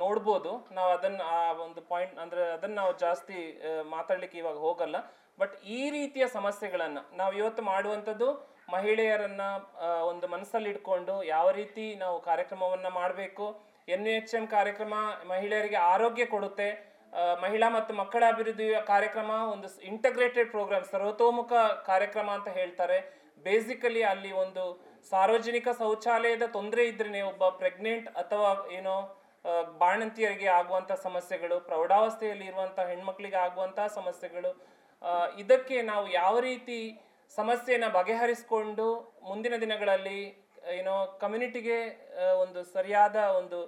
ನೋಡ್ಬೋದು. ನಾವು ಅದನ್ನು ಆ ಒಂದು ಪಾಯಿಂಟ್ ಅಂದರೆ ಅದನ್ನು ನಾವು ಜಾಸ್ತಿ ಮಾತಾಡಲಿಕ್ಕೆ ಇವಾಗ ಹೋಗಲ್ಲ. ಬಟ್ ಈ ರೀತಿಯ ಸಮಸ್ಯೆಗಳನ್ನು ನಾವು ಇವತ್ತು ಮಾಡುವಂಥದ್ದು ಮಹಿಳೆಯರನ್ನ ಒಂದು ಮನಸ್ಸಲ್ಲಿ ಇಟ್ಕೊಂಡು ಯಾವ ರೀತಿ ನಾವು ಕಾರ್ಯಕ್ರಮವನ್ನು ಮಾಡಬೇಕು, ಎನ್ ಎಚ್ ಎಂ ಕಾರ್ಯಕ್ರಮ ಮಹಿಳೆಯರಿಗೆ ಆರೋಗ್ಯ ಕೊಡುತ್ತೆ ಮಹಿಳಾ ಮತ್ತು ಮಕ್ಕಳ ಅಭಿವೃದ್ಧಿ ಕಾರ್ಯಕ್ರಮ, ಒಂದು ಇಂಟಗ್ರೇಟೆಡ್ ಪ್ರೋಗ್ರಾಮ್ ಸರ್ವತೋಮುಖ ಕಾರ್ಯಕ್ರಮ ಅಂತ ಹೇಳ್ತಾರೆ. ಬೇಸಿಕಲಿ ಅಲ್ಲಿ ಒಂದು ಸಾರ್ವಜನಿಕ ಶೌಚಾಲಯದ ತೊಂದರೆ ಇದ್ರೆ ಒಬ್ಬ ಪ್ರೆಗ್ನೆಂಟ್ ಅಥವಾ ಏನೋ ಬಾಣಂತಿಯರಿಗೆ ಆಗುವಂಥ ಸಮಸ್ಯೆಗಳು, ಪ್ರೌಢಾವಸ್ಥೆಯಲ್ಲಿ ಇರುವಂಥ ಹೆಣ್ಮಕ್ಳಿಗೆ ಆಗುವಂತಹ ಸಮಸ್ಯೆಗಳು ಇದಕ್ಕೆ ನಾವು ಯಾವ ರೀತಿ ಸಮಸ್ಯೆಯನ್ನು ಬಗೆಹರಿಸಿಕೊಂಡು ಮುಂದಿನ ದಿನಗಳಲ್ಲಿ, ಏನೋ, ಕಮ್ಯುನಿಟಿಗೆ ಒಂದು ಸರಿಯಾದ ಒಂದು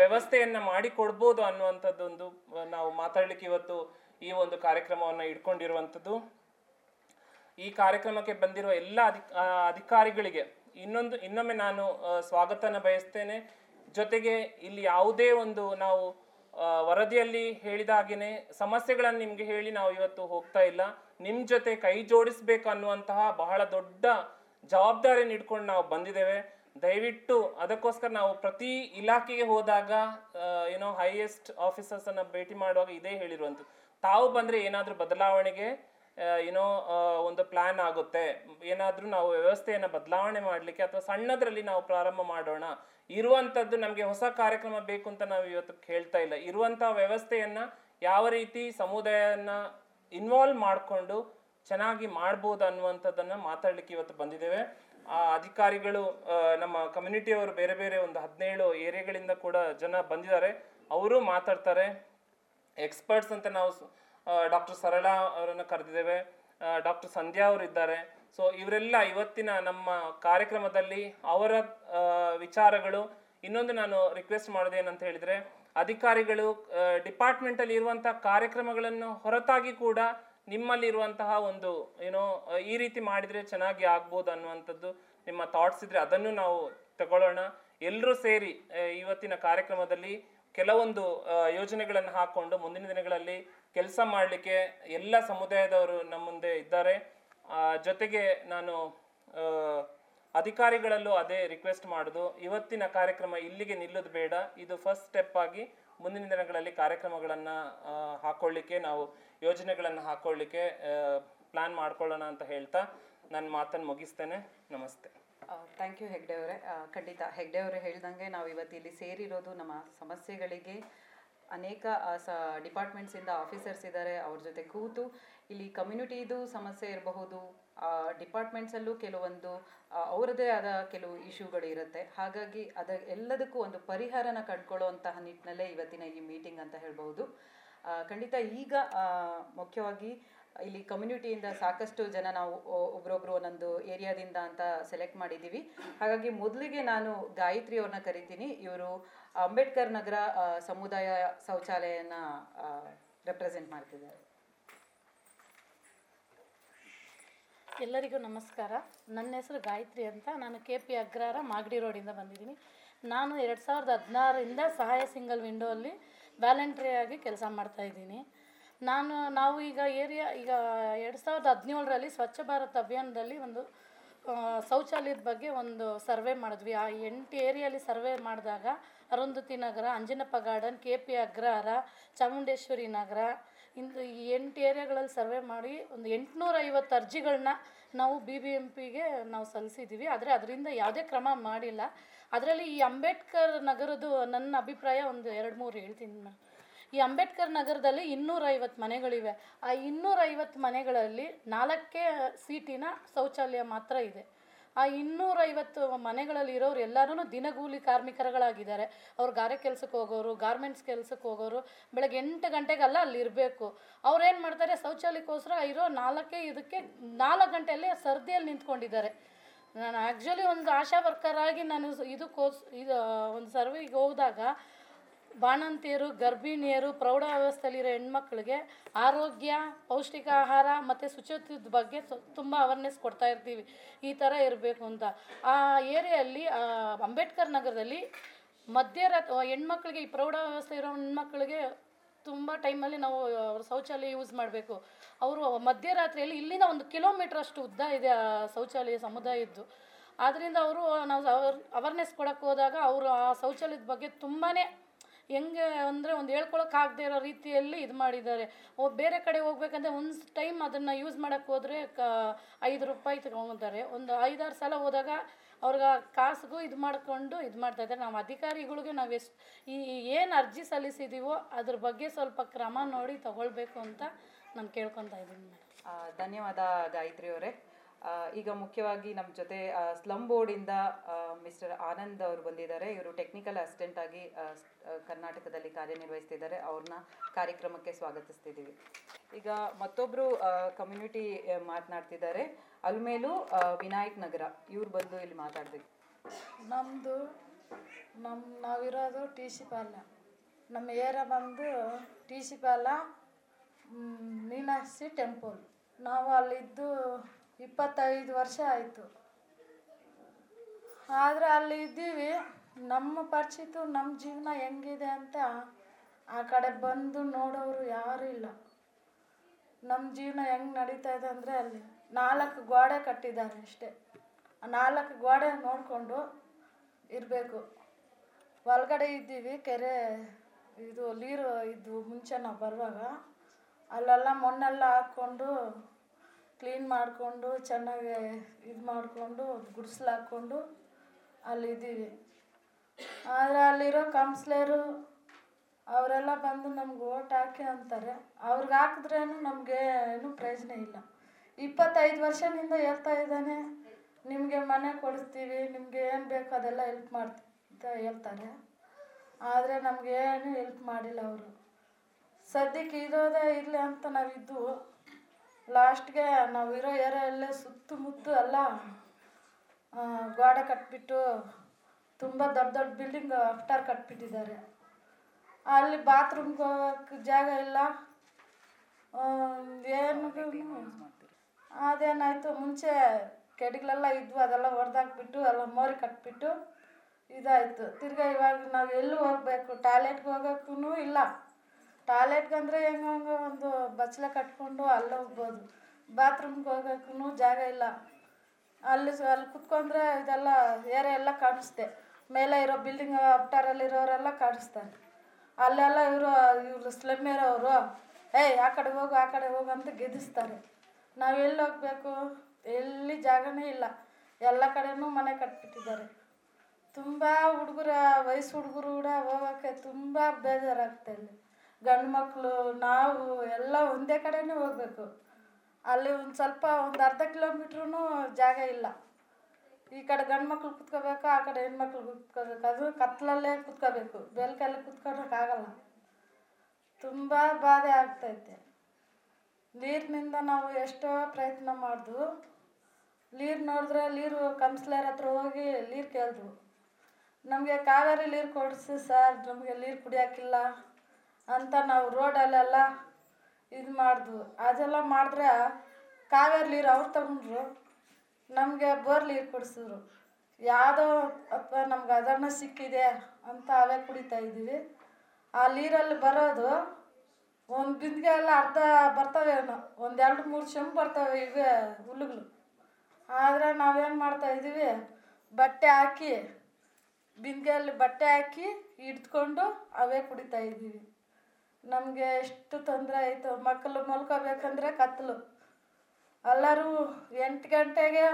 ವ್ಯವಸ್ಥೆಯನ್ನು ಮಾಡಿಕೊಡ್ಬೋದು ಅನ್ನುವಂಥದ್ದೊಂದು ನಾವು ಮಾತಾಡ್ಲಿಕ್ಕೆ ಇವತ್ತು ಈ ಒಂದು ಕಾರ್ಯಕ್ರಮವನ್ನು ಇಟ್ಕೊಂಡಿರುವಂಥದ್ದು. ಈ ಕಾರ್ಯಕ್ರಮಕ್ಕೆ ಬಂದಿರುವ ಎಲ್ಲ ಅಧಿ ಅಧಿಕಾರಿಗಳಿಗೆ ಇನ್ನೊಂದು, ಇನ್ನೊಮ್ಮೆ ನಾನು ಸ್ವಾಗತನ ಬಯಸ್ತೇನೆ. ಜೊತೆಗೆ ಇಲ್ಲಿ ಯಾವುದೇ ಒಂದು ನಾವು ವರದಿಯಲ್ಲಿ ಹೇಳಿದ ಸಮಸ್ಯೆಗಳನ್ನು ನಿಮಗೆ ಹೇಳಿ ನಾವು ಇವತ್ತು ಹೋಗ್ತಾ ಇಲ್ಲ. ನಿಮ್ಮ ಜೊತೆ ಕೈ ಜೋಡಿಸ್ಬೇಕು ಅನ್ನುವಂತಹ ಬಹಳ ದೊಡ್ಡ ಜವಾಬ್ದಾರಿಯನ್ನು ಇಟ್ಕೊಂಡು ನಾವು ಬಂದಿದ್ದೇವೆ. ದಯವಿಟ್ಟು ಅದಕ್ಕೋಸ್ಕರ ನಾವು ಪ್ರತಿ ಇಲಾಖೆಗೆ ಹೋದಾಗ ಏನೋ ಹೈಯೆಸ್ಟ್ ಆಫೀಸರ್ಸ್ ಅನ್ನ ಭೇಟಿ ಮಾಡುವಾಗ ಇದೇ ಹೇಳಿರುವಂಥದ್ದು. ತಾವು ಬಂದರೆ ಏನಾದರೂ ಬದಲಾವಣೆಗೆ ಏನೋ ಒಂದು ಪ್ಲಾನ್ ಆಗುತ್ತೆ. ಏನಾದರೂ ನಾವು ವ್ಯವಸ್ಥೆಯನ್ನು ಬದಲಾವಣೆ ಮಾಡಲಿಕ್ಕೆ ಅಥವಾ ಸಣ್ಣದರಲ್ಲಿ ನಾವು ಪ್ರಾರಂಭ ಮಾಡೋಣ. ಇರುವಂಥದ್ದು ನಮಗೆ ಹೊಸ ಕಾರ್ಯಕ್ರಮ ಬೇಕು ಅಂತ ನಾವು ಇವತ್ತು ಹೇಳ್ತಾ ಇಲ್ಲ. ಇರುವಂಥ ವ್ಯವಸ್ಥೆಯನ್ನು ಯಾವ ರೀತಿ ಸಮುದಾಯನ ಇನ್ವಾಲ್ವ್ ಮಾಡಿಕೊಂಡು ಚೆನ್ನಾಗಿ ಮಾಡ್ಬೋದು ಅನ್ನುವಂಥದ್ದನ್ನು ಮಾತಾಡಲಿಕ್ಕೆ ಇವತ್ತು ಬಂದಿದ್ದೇವೆ. ಆ, ಅಧಿಕಾರಿಗಳು ನಮ್ಮ ಕಮ್ಯುನಿಟಿಯವರು ಬೇರೆ ಬೇರೆ ಒಂದು ಹದಿನೇಳು ಏರಿಯಾಗಳಿಂದ ಕೂಡ ಜನ ಬಂದಿದ್ದಾರೆ. ಅವರು ಮಾತಾಡ್ತಾರೆ. ಎಕ್ಸ್ಪರ್ಟ್ಸ್ ಅಂತ ನಾವು ಡಾಕ್ಟರ್ ಸರಳ ಅವರನ್ನು ಕರೆದಿದ್ದೇವೆ. ಡಾಕ್ಟರ್ ಸಂಧ್ಯಾ ಅವರು ಇದ್ದಾರೆ ಸೊ ಇವರೆಲ್ಲ ಇವತ್ತಿನ ನಮ್ಮ ಕಾರ್ಯಕ್ರಮದಲ್ಲಿ ಅವರ ವಿಚಾರಗಳು ಇನ್ನೊಂದು ನಾನು ರಿಕ್ವೆಸ್ಟ್ ಮಾಡೋದು ಏನಂತ ಹೇಳಿದರೆ, ಅಧಿಕಾರಿಗಳು ಡಿಪಾರ್ಟ್ಮೆಂಟಲ್ಲಿ ಇರುವಂತಹ ಕಾರ್ಯಕ್ರಮಗಳನ್ನು ಹೊರತಾಗಿ ಕೂಡ ನಿಮ್ಮಲ್ಲಿರುವಂತಹ ಒಂದು ಏನೋ ಈ ರೀತಿ ಮಾಡಿದರೆ ಚೆನ್ನಾಗಿ ಆಗ್ಬೋದು ಅನ್ನುವಂಥದ್ದು ನಿಮ್ಮ ಥಾಟ್ಸ್ ಇದ್ರೆ ಅದನ್ನು ನಾವು ತಗೊಳ್ಳೋಣ. ಎಲ್ಲರೂ ಸೇರಿ ಇವತ್ತಿನ ಕಾರ್ಯಕ್ರಮದಲ್ಲಿ ಕೆಲವೊಂದು ಯೋಜನೆಗಳನ್ನು ಹಾಕೊಂಡು ಮುಂದಿನ ದಿನಗಳಲ್ಲಿ ಕೆಲಸ ಮಾಡಲಿಕ್ಕೆ ಎಲ್ಲ ಸಮುದಾಯದವರು ನಮ್ಮ ಮುಂದೆ ಇದ್ದಾರೆ. ಜೊತೆಗೆ ನಾನು ಅಧಿಕಾರಿಗಳಲ್ಲೂ ಅದೇ ರಿಕ್ವೆಸ್ಟ್ ಮಾಡೋದು. ಇವತ್ತಿನ ಕಾರ್ಯಕ್ರಮ ಇಲ್ಲಿಗೆ ನಿಲ್ಲೋದು ಬೇಡ. ಇದು ಫಸ್ಟ್ ಸ್ಟೆಪ್ ಆಗಿ ಮುಂದಿನ ದಿನಗಳಲ್ಲಿ ಕಾರ್ಯಕ್ರಮಗಳನ್ನು ಹಾಕೊಳ್ಳಿಕ್ಕೆ, ನಾವು ಯೋಜನೆಗಳನ್ನು ಹಾಕೊಳ್ಳಿಕ್ಕೆ ಪ್ಲಾನ್ ಮಾಡ್ಕೊಳ್ಳೋಣ ಅಂತ ಹೇಳ್ತಾ ನನ್ನ ಮಾತನ್ನು ಮುಗಿಸ್ತೇನೆ. ನಮಸ್ತೆ. ಥ್ಯಾಂಕ್ ಯು ಹೆಗ್ಡೆ ಅವರೇ ಖಂಡಿತ ಹೆಗ್ಡೆ ಅವರೇ ಹೇಳ್ದಂಗೆ ನಾವು ಇವತ್ತು ಇಲ್ಲಿ ಸೇರಿರೋದು ನಮ್ಮ ಸಮಸ್ಯೆಗಳಿಗೆ ಅನೇಕ ಸ ಡಿಪಾರ್ಟ್ಮೆಂಟ್ಸಿಂದ ಆಫೀಸರ್ಸ್ ಇದ್ದಾರೆ ಅವ್ರ ಜೊತೆ ಕೂತು ಇಲ್ಲಿ ಕಮ್ಯುನಿಟಿದು ಸಮಸ್ಯೆ ಇರಬಹುದು ಡಿಪಾರ್ಟ್ಮೆಂಟ್ಸಲ್ಲೂ ಕೆಲವೊಂದು ಅವರದೇ ಆದ ಕೆಲವು ಇಶ್ಯೂಗಳು ಇರುತ್ತೆ. ಹಾಗಾಗಿ ಅದ ಎಲ್ಲದಕ್ಕೂ ಒಂದು ಪರಿಹಾರನ ಕಂಡುಕೊಳ್ಳುವಂತಹ ನಿಟ್ಟಿನಲ್ಲೇ ಇವತ್ತಿನ ಈ ಮೀಟಿಂಗ್ ಅಂತ ಹೇಳ್ಬೋದು ಖಂಡಿತ ಈಗ ಮುಖ್ಯವಾಗಿ ಇಲ್ಲಿ ಕಮ್ಯುನಿಟಿಯಿಂದ ಸಾಕಷ್ಟು ಜನ ನಾವು ಒಬ್ರೊಬ್ರು ಒಂದೊಂದು ಏರಿಯಾದಿಂದ ಅಂತ ಸೆಲೆಕ್ಟ್ ಮಾಡಿದ್ದೀವಿ. ಹಾಗಾಗಿ ಮೊದಲಿಗೆ ನಾನು ಗಾಯತ್ರಿ ಅವ್ರನ್ನ ಕರಿತೀನಿ. ಇವರು ಅಂಬೇಡ್ಕರ್ ನಗರ ಸಮುದಾಯ ಶೌಚಾಲಯನ ರೆಪ್ರೆಸೆಂಟ್ ಮಾಡ್ತಿದ್ದಾರೆ. ಎಲ್ಲರಿಗೂ ನಮಸ್ಕಾರ. ನನ್ನ ಹೆಸರು ಗಾಯತ್ರಿ ಅಂತ. ನಾನು ಕೆ ಪಿ ಅಗ್ರಹಾರ ಮಾಗಡಿ ರೋಡಿಂದ ಬಂದಿದ್ದೀನಿ. ನಾನು ಎರಡು ಸಾವಿರದ ಹದಿನಾರರಿಂದ ಸಹಾಯ ಸಿಂಗಲ್ ವಿಂಡೋ ಅಲ್ಲಿ ವ್ಯಾಲಂಟ್ರಿಯಾಗಿ ಕೆಲಸ ಮಾಡ್ತಾ ಇದ್ದೀನಿ. ನಾನು, ನಾವು ಈಗ ಏರಿಯಾ, ಈಗ ಎರಡು ಸಾವಿರದ ಹದಿನೇಳರಲ್ಲಿ ಸ್ವಚ್ಛ ಭಾರತ್ ಅಭಿಯಾನದಲ್ಲಿ ಒಂದು ಶೌಚಾಲಯದ ಬಗ್ಗೆ ಒಂದು ಸರ್ವೆ ಮಾಡಿದ್ವಿ. ಆ ಎಂಟು ಏರಿಯಲ್ಲಿ ಸರ್ವೆ ಮಾಡಿದಾಗ Arundhati Nagar, Anjanappa Garden K P Agrahara, Chamundeshwari Nagar. ಇಂದು ಈ ಎಂಟು ಏರಿಯಾಗಳಲ್ಲಿ ಸರ್ವೆ ಮಾಡಿ ಒಂದು ಎಂಟುನೂರ ಐವತ್ತು ಅರ್ಜಿಗಳನ್ನ ನಾವು ಬಿ ಬಿ ಎಂ ಪಿಗೆ ನಾವು ಸಲ್ಲಿಸಿದ್ದೀವಿ ಆದರೆ ಅದರಿಂದ ಯಾವುದೇ ಕ್ರಮ ಮಾಡಿಲ್ಲ. ಅದರಲ್ಲಿ ಈ ಅಂಬೇಡ್ಕರ್ ನಗರದ್ದು ನನ್ನ ಅಭಿಪ್ರಾಯ ಒಂದು ಎರಡು ಮೂರು ಹೇಳ್ತೀನಿ ನಾನು ಈ ಅಂಬೇಡ್ಕರ್ ನಗರದಲ್ಲಿ ಇನ್ನೂರೈವತ್ತು ಮನೆಗಳಿವೆ. ಆ ಇನ್ನೂರೈವತ್ತು ಮನೆಗಳಲ್ಲಿ ನಾಲ್ಕೇ ಸೀಟಿನ ಶೌಚಾಲಯ ಮಾತ್ರ ಇದೆ. ಆ ಇನ್ನೂರೈವತ್ತು ಮನೆಗಳಲ್ಲಿ ಇರೋರು ಎಲ್ಲರೂ ದಿನಗೂಲಿ ಕಾರ್ಮಿಕರುಗಳಾಗಿದ್ದಾರೆ. ಅವ್ರು ಗಾರೆ ಕೆಲಸಕ್ಕೆ ಹೋಗೋರು, ಗಾರ್ಮೆಂಟ್ಸ್ ಕೆಲಸಕ್ಕೆ ಹೋಗೋರು, ಬೆಳಗ್ಗೆ ಎಂಟು ಗಂಟೆಗೆಲ್ಲ ಅಲ್ಲಿ ಇರಬೇಕು. ಅವ್ರು ಏನು ಮಾಡ್ತಾರೆ, ಶೌಚಾಲಯಕ್ಕೋಸ್ಕರ ಇರೋ ನಾಲ್ಕೇ ಇದಕ್ಕೆ ನಾಲ್ಕು ಗಂಟೆಯಲ್ಲಿ ಸರ್ದಿಯಲ್ಲಿ ನಿಂತ್ಕೊಂಡಿದ್ದಾರೆ. ನಾನು ಆ್ಯಕ್ಚುಲಿ ಒಂದು ಆಶಾ ವರ್ಕರ್ ಆಗಿ ನಾನು ಇದಕ್ಕೋಸ್ ಇದು ಒಂದು ಸರ್ವೆಗೆ ಹೋದಾಗ ಬಾಣಂತಿಯರು, ಗರ್ಭಿಣಿಯರು ಪ್ರೌಢಾವಸ್ಥೆಯಲ್ಲಿರೋ ಹೆಣ್ಮಕ್ಳಿಗೆ ಆರೋಗ್ಯ ಪೌಷ್ಟಿಕ ಆಹಾರ ಮತ್ತು ಶುಚಿತ್ವದ ಬಗ್ಗೆ ತುಂಬ ಅವೇರ್ನೆಸ್ ಕೊಡ್ತಾ ಇರ್ತೀವಿ. ಈ ಥರ ಇರಬೇಕು ಅಂತ. ಆ ಏರಿಯಲ್ಲಿ ಅಂಬೇಡ್ಕರ್ ನಗರದಲ್ಲಿ ಮಧ್ಯರಾತ್ರಿ ಹೆಣ್ಮಕ್ಳಿಗೆ, ಈ ಪ್ರೌಢಾವಸ್ಥೆ ಇರೋ ಹೆಣ್ಮಕ್ಳಿಗೆ ತುಂಬ ಟೈಮಲ್ಲಿ ನಾವು ಅವ್ರ ಶೌಚಾಲಯ ಯೂಸ್ ಮಾಡಬೇಕು. ಅವರು ಮಧ್ಯರಾತ್ರಿಯಲ್ಲಿ ಇಲ್ಲಿನ ಒಂದು ಕಿಲೋಮೀಟ್ರ್ ಅಷ್ಟು ಉದ್ದ ಇದೆ ಆ ಶೌಚಾಲಯ ಸಮುದಾಯದ್ದು. ಆದ್ದರಿಂದ ಅವರು ನಾವು ಅವರ್ ಅವೇರ್ನೆಸ್ ಕೊಡೋಕ್ಕೆ ಹೋದಾಗ ಅವರು ಆ ಶೌಚಾಲಯದ ಬಗ್ಗೆ ತುಂಬಾ ಹೆಂಗೆ ಅಂದರೆ ಒಂದು ಹೇಳ್ಕೊಳಕ್ಕಾಗದೇ ಇರೋ ರೀತಿಯಲ್ಲಿ ಇದು ಮಾಡಿದ್ದಾರೆ. ಓ, ಬೇರೆ ಕಡೆ ಹೋಗ್ಬೇಕಂದ್ರೆ ಒಂದು ಟೈಮ್ ಅದನ್ನು ಯೂಸ್ ಮಾಡೋಕ್ಕೆ ಹೋದರೆ ಕ, ಐದು ರೂಪಾಯಿ ತಗೊಂತಾರೆ ಒಂದು ಐದಾರು ಸಲ ಹೋದಾಗ ಅವ್ರಿಗೆ ಕಾಸಿಗೂ ಇದು ಮಾಡಿಕೊಂಡು ಇದು ಮಾಡ್ತಾ ಇದ್ದಾರೆ. ನಾವು ಅಧಿಕಾರಿಗಳಿಗೆ ನಾವು ಎಷ್ಟು, ಈ ಏನು ಅರ್ಜಿ ಸಲ್ಲಿಸಿದ್ದೀವೋ ಅದ್ರ ಬಗ್ಗೆ ಸ್ವಲ್ಪ ಕ್ರಮ ನೋಡಿ ತಗೊಳ್ಬೇಕು ಅಂತ ನಾನು ಕೇಳ್ಕೊತಾ ಇದ್ದೀನಿ ಧನ್ಯವಾದ ಗಾಯತ್ರಿ ಅವರೇ. ಈಗ ಮುಖ್ಯವಾಗಿ ನಮ್ಮ ಜೊತೆ ಸ್ಲಮ್ ಬೋರ್ಡಿಂದ ಮಿಸ್ಟರ್ ಆನಂದ್ ಅವರು ಬಂದಿದ್ದಾರೆ. ಇವರು ಟೆಕ್ನಿಕಲ್ ಅಸಿಸ್ಟೆಂಟ್ ಆಗಿ ಕರ್ನಾಟಕದಲ್ಲಿ ಕಾರ್ಯನಿರ್ವಹಿಸ್ತಿದ್ದಾರೆ. ಅವ್ರನ್ನ ಕಾರ್ಯಕ್ರಮಕ್ಕೆ ಸ್ವಾಗತಿಸ್ತಿದ್ದೀವಿ. ಈಗ ಮತ್ತೊಬ್ಬರು ಕಮ್ಯುನಿಟಿ ಮಾತನಾಡ್ತಿದ್ದಾರೆ. ಅಲ್ಮೇಲು ವಿನಾಯಕ್ ನಗರ. ಇವ್ರು ಬಂದು ಇಲ್ಲಿ ಮಾತಾಡ್ಬೇಕು ನಮ್ಮದು ನಮ್ಮ ನಾವಿರೋದು ಟಿ ಸಿ ಪಾಲ. ನಮ್ಮ ಏರ ಬಂದು ಟಿ ಸಿ ಪಾಲ ಮೀನಾಕ್ಷಿ ಟೆಂಪಲ್. ನಾವು ಅಲ್ಲಿದ್ದು ಇಪ್ಪತ್ತೈದು ವರ್ಷ ಆಯಿತು. ಆದರೆ ಅಲ್ಲಿ ಇದ್ದೀವಿ. ನಮ್ಮ ಪರಿಚಿತು ನಮ್ಮ ಜೀವನ ಹೆಂಗಿದೆ ಅಂತ ಆ ಕಡೆ ಬಂದು ನೋಡೋರು ಯಾರೂ ಇಲ್ಲ. ನಮ್ಮ ಜೀವನ ಹೆಂಗೆ ನಡೀತಾ ಇದೆ ಅಂದರೆ ಅಲ್ಲಿ ನಾಲ್ಕು ಗೋಡೆ ಕಟ್ಟಿದ್ದಾರೆ ಅಷ್ಟೇ. ಆ ನಾಲ್ಕು ಗೋಡೆ ನೋಡಿಕೊಂಡು ಇರಬೇಕು. ಒಳಗಡೆ ಇದ್ದೀವಿ, ಕೆರೆ, ಇದು ನೀರು ಇದು ಮುಂಚೆ ನಾವು ಬರುವಾಗ. ಅಲ್ಲೆಲ್ಲ ಮಣ್ಣೆಲ್ಲ ಹಾಕ್ಕೊಂಡು ಕ್ಲೀನ್ ಮಾಡಿಕೊಂಡು ಚೆನ್ನಾಗಿ ಇದು ಮಾಡಿಕೊಂಡು ಗುಡಿಸ್ಲು ಹಾಕ್ಕೊಂಡು ಅಲ್ಲಿದ್ದೀವಿ. ಆದರೆ ಅಲ್ಲಿರೋ ಕೌನ್ಸ್ಲರು ಅವರೆಲ್ಲ ಬಂದು ನಮ್ಗೆ ಓಟ್ ಹಾಕಿ ಅಂತಾರೆ. ಅವ್ರಿಗೆ ಹಾಕಿದ್ರೇನು ನಮಗೆ ಏನು ಪ್ರಯೋಜನ ಇಲ್ಲ. ಇಪ್ಪತ್ತೈದು ವರ್ಷದಿಂದ ಹೇಳ್ತಾ ಇದ್ದಾನೆ, ನಿಮಗೆ ಮನೆ ಕೊಡಿಸ್ತೀವಿ, ನಿಮಗೆ ಏನು ಬೇಕು ಅದೆಲ್ಲ ಹೆಲ್ಪ್ ಮಾಡ್ತಾ ಹೇಳ್ತಾರೆ. ಆದರೆ ನಮಗೆ ಏನು ಹೆಲ್ಪ್ ಮಾಡಿಲ್ಲ ಅವರು. ಸದ್ಯಕ್ಕೆ ಇರೋದೇ ಇರಲಿ ಅಂತ ನಾವಿದ್ದು ಲಾಸ್ಟ್ಗೆ ನಾವು ಇರೋ ಏರಿಯಲ್ಲೇ ಸುತ್ತಮುತ್ತ ಎಲ್ಲ ಗೋಡೆ ಕಟ್ಬಿಟ್ಟು ತುಂಬ ದೊಡ್ಡ ದೊಡ್ಡ ಬಿಲ್ಡಿಂಗ್ ಅಫ್ಟಾರ್ ಕಟ್ಬಿಟ್ಟಿದ್ದಾರೆ. ಅಲ್ಲಿ ಬಾತ್ರೂಮ್ಗೆ ಹೋಗೋಕ್ಕೆ ಜಾಗ ಇಲ್ಲ. ಏನು ಅದೇನಾಯಿತು ಮುಂಚೆ ಕೆಡಿಗಳೆಲ್ಲ ಇದ್ವು ಅದೆಲ್ಲ ಹೊಡೆದಾಕ್ಬಿಟ್ಟು ಎಲ್ಲ ಮೋರಿ ಕಟ್ಬಿಟ್ಟು ಇದಾಯಿತು. ತಿರ್ಗಾ ಇವಾಗ ನಾವು ಎಲ್ಲೂ ಹೋಗ್ಬೇಕು. ಟಾಯ್ಲೆಟ್ಗೆ ಹೋಗೋಕ್ಕೂ ಇಲ್ಲ. ಟಾಯ್ಲೆಟ್ಗೆ ಅಂದರೆ ಹೆಂಗೆ ಹಂಗೆ ಒಂದು ಬಚ್ಚಲ ಕಟ್ಕೊಂಡು ಅಲ್ಲಿ ಹೋಗ್ಬೋದು. ಬಾತ್ರೂಮ್ಗೆ ಹೋಗೋಕ್ಕೂ ಜಾಗ ಇಲ್ಲ. ಅಲ್ಲಿ ಅಲ್ಲಿ ಕುತ್ಕೊಂಡ್ರೆ ಇದೆಲ್ಲ ಏರಿಯಾ ಎಲ್ಲ ಕಾಣಿಸ್ತೆ. ಮೇಲೆ ಇರೋ ಬಿಲ್ಡಿಂಗ್ ಅಪ್ಟಾರಲ್ಲಿರೋರೆಲ್ಲ ಕಾಣಿಸ್ತಾರೆ ಅಲ್ಲೆಲ್ಲ ಇವರು ಇವರು ಸ್ಲಮ್ ಇರೋರು ಏಯ್, ಆ ಕಡೆ ಹೋಗು, ಆ ಕಡೆ ಹೋಗು ಅಂತ ಗೆದಿಸ್ತಾರೆ. ನಾವು ಎಲ್ಲಿ ಹೋಗ್ಬೇಕು? ಎಲ್ಲಿ ಜಾಗನೇ ಇಲ್ಲ. ಎಲ್ಲ ಕಡೆನೂ ಮನೆ ಕಟ್ಬಿಟ್ಟಿದ್ದಾರೆ. ತುಂಬ ಹುಡುಗರ, ವಯಸ್ಸು ಹುಡುಗರು ಕೂಡ ಹೋಗೋಕ್ಕೆ ತುಂಬ ಬೇಜಾರಾಗ್ತಾ ಇಲ್ಲಿ ಗಂಡು ಮಕ್ಕಳು ನಾವು ಎಲ್ಲ ಒಂದೇ ಕಡೆನೇ ಹೋಗ್ಬೇಕು. ಅಲ್ಲಿ ಒಂದು ಸ್ವಲ್ಪ ಒಂದು ಅರ್ಧ ಕಿಲೋಮೀಟ್ರೂ ಜಾಗ ಇಲ್ಲ. ಈ ಕಡೆ ಗಂಡು ಮಕ್ಳು ಕುತ್ಕೋಬೇಕು, ಆ ಕಡೆ ಹೆಣ್ಮಕ್ಳು ಕುತ್ಕೋಬೇಕು. ಅದು ಕತ್ತಲಲ್ಲೇ ಕುತ್ಕೋಬೇಕು. ಬೆಲ್ಕಲ್ಲಿ ಕುತ್ಕೊಳಕ್ಕಾಗಲ್ಲ ತುಂಬ ಬಾಧೆ ಆಗ್ತೈತೆ. ನೀರಿನಿಂದ ನಾವು ಎಷ್ಟೋ ಪ್ರಯತ್ನ ಮಾಡಿದ್ವು. ನೀರು ನೋಡಿದ್ರೆ ನೀರು ಕಂಸ್ಲೇರ್ ಹತ್ರ ಹೋಗಿ ನೀರು ಕೇಳಿದ್ರು ನಮಗೆ ಕಾವೇರಿ ನೀರು ಕೊಡಿಸಿ, ಸರ್, ನಮಗೆ ನೀರು ಕುಡಿಯೋಕ್ಕಿಲ್ಲ ಅಂತ ನಾವು ರೋಡಲ್ಲೆಲ್ಲ ಇದು ಮಾಡಿದ್ವು ಅದೆಲ್ಲ ಮಾಡಿದ್ರೆ ಕಾವೇರಿ ನೀರು ಅವ್ರು ತಗೊಂಡ್ರು, ನಮಗೆ ಬೋರ್ ನೀರು ಕೊಡಿಸಿದ್ರು. ಯಾವುದೋ ಅಥವಾ ನಮ್ಗೆ ಅದನ್ನ ಸಿಕ್ಕಿದೆ ಅಂತ ಅವೇ ಕುಡಿತಾ ಇದ್ದೀವಿ. ಆ ನೀರಲ್ಲಿ ಬರೋದು ಒಂದು ಬಿಂದಿಗೆ ಎಲ್ಲ ಅರ್ಧ ಬರ್ತವೆ ಒಂದು ಎರಡು ಮೂರು ಚೆಂಬು ಬರ್ತವೆ ಇವೇ ಹುಲ್ಲುಗಳು. ಆದರೆ ನಾವೇನು ಮಾಡ್ತಾ ಇದ್ದೀವಿ, ಬಟ್ಟೆ ಹಾಕಿ, ಬಿಂದಿಗೆಯಲ್ಲಿ ಬಟ್ಟೆ ಹಾಕಿ ಹಿಡ್ಕೊಂಡು ಅವೇ ಕುಡಿತಾ ಇದ್ದೀವಿ. ನಮಗೆ ಎಷ್ಟು ತೊಂದರೆ ಆಯಿತು? ಮಕ್ಕಳು ಮಲ್ಕೋಬೇಕಂದ್ರೆ ಕತ್ತಲು ಎಲ್ಲರೂ ಎಂಟು ಗಂಟೆಗೆ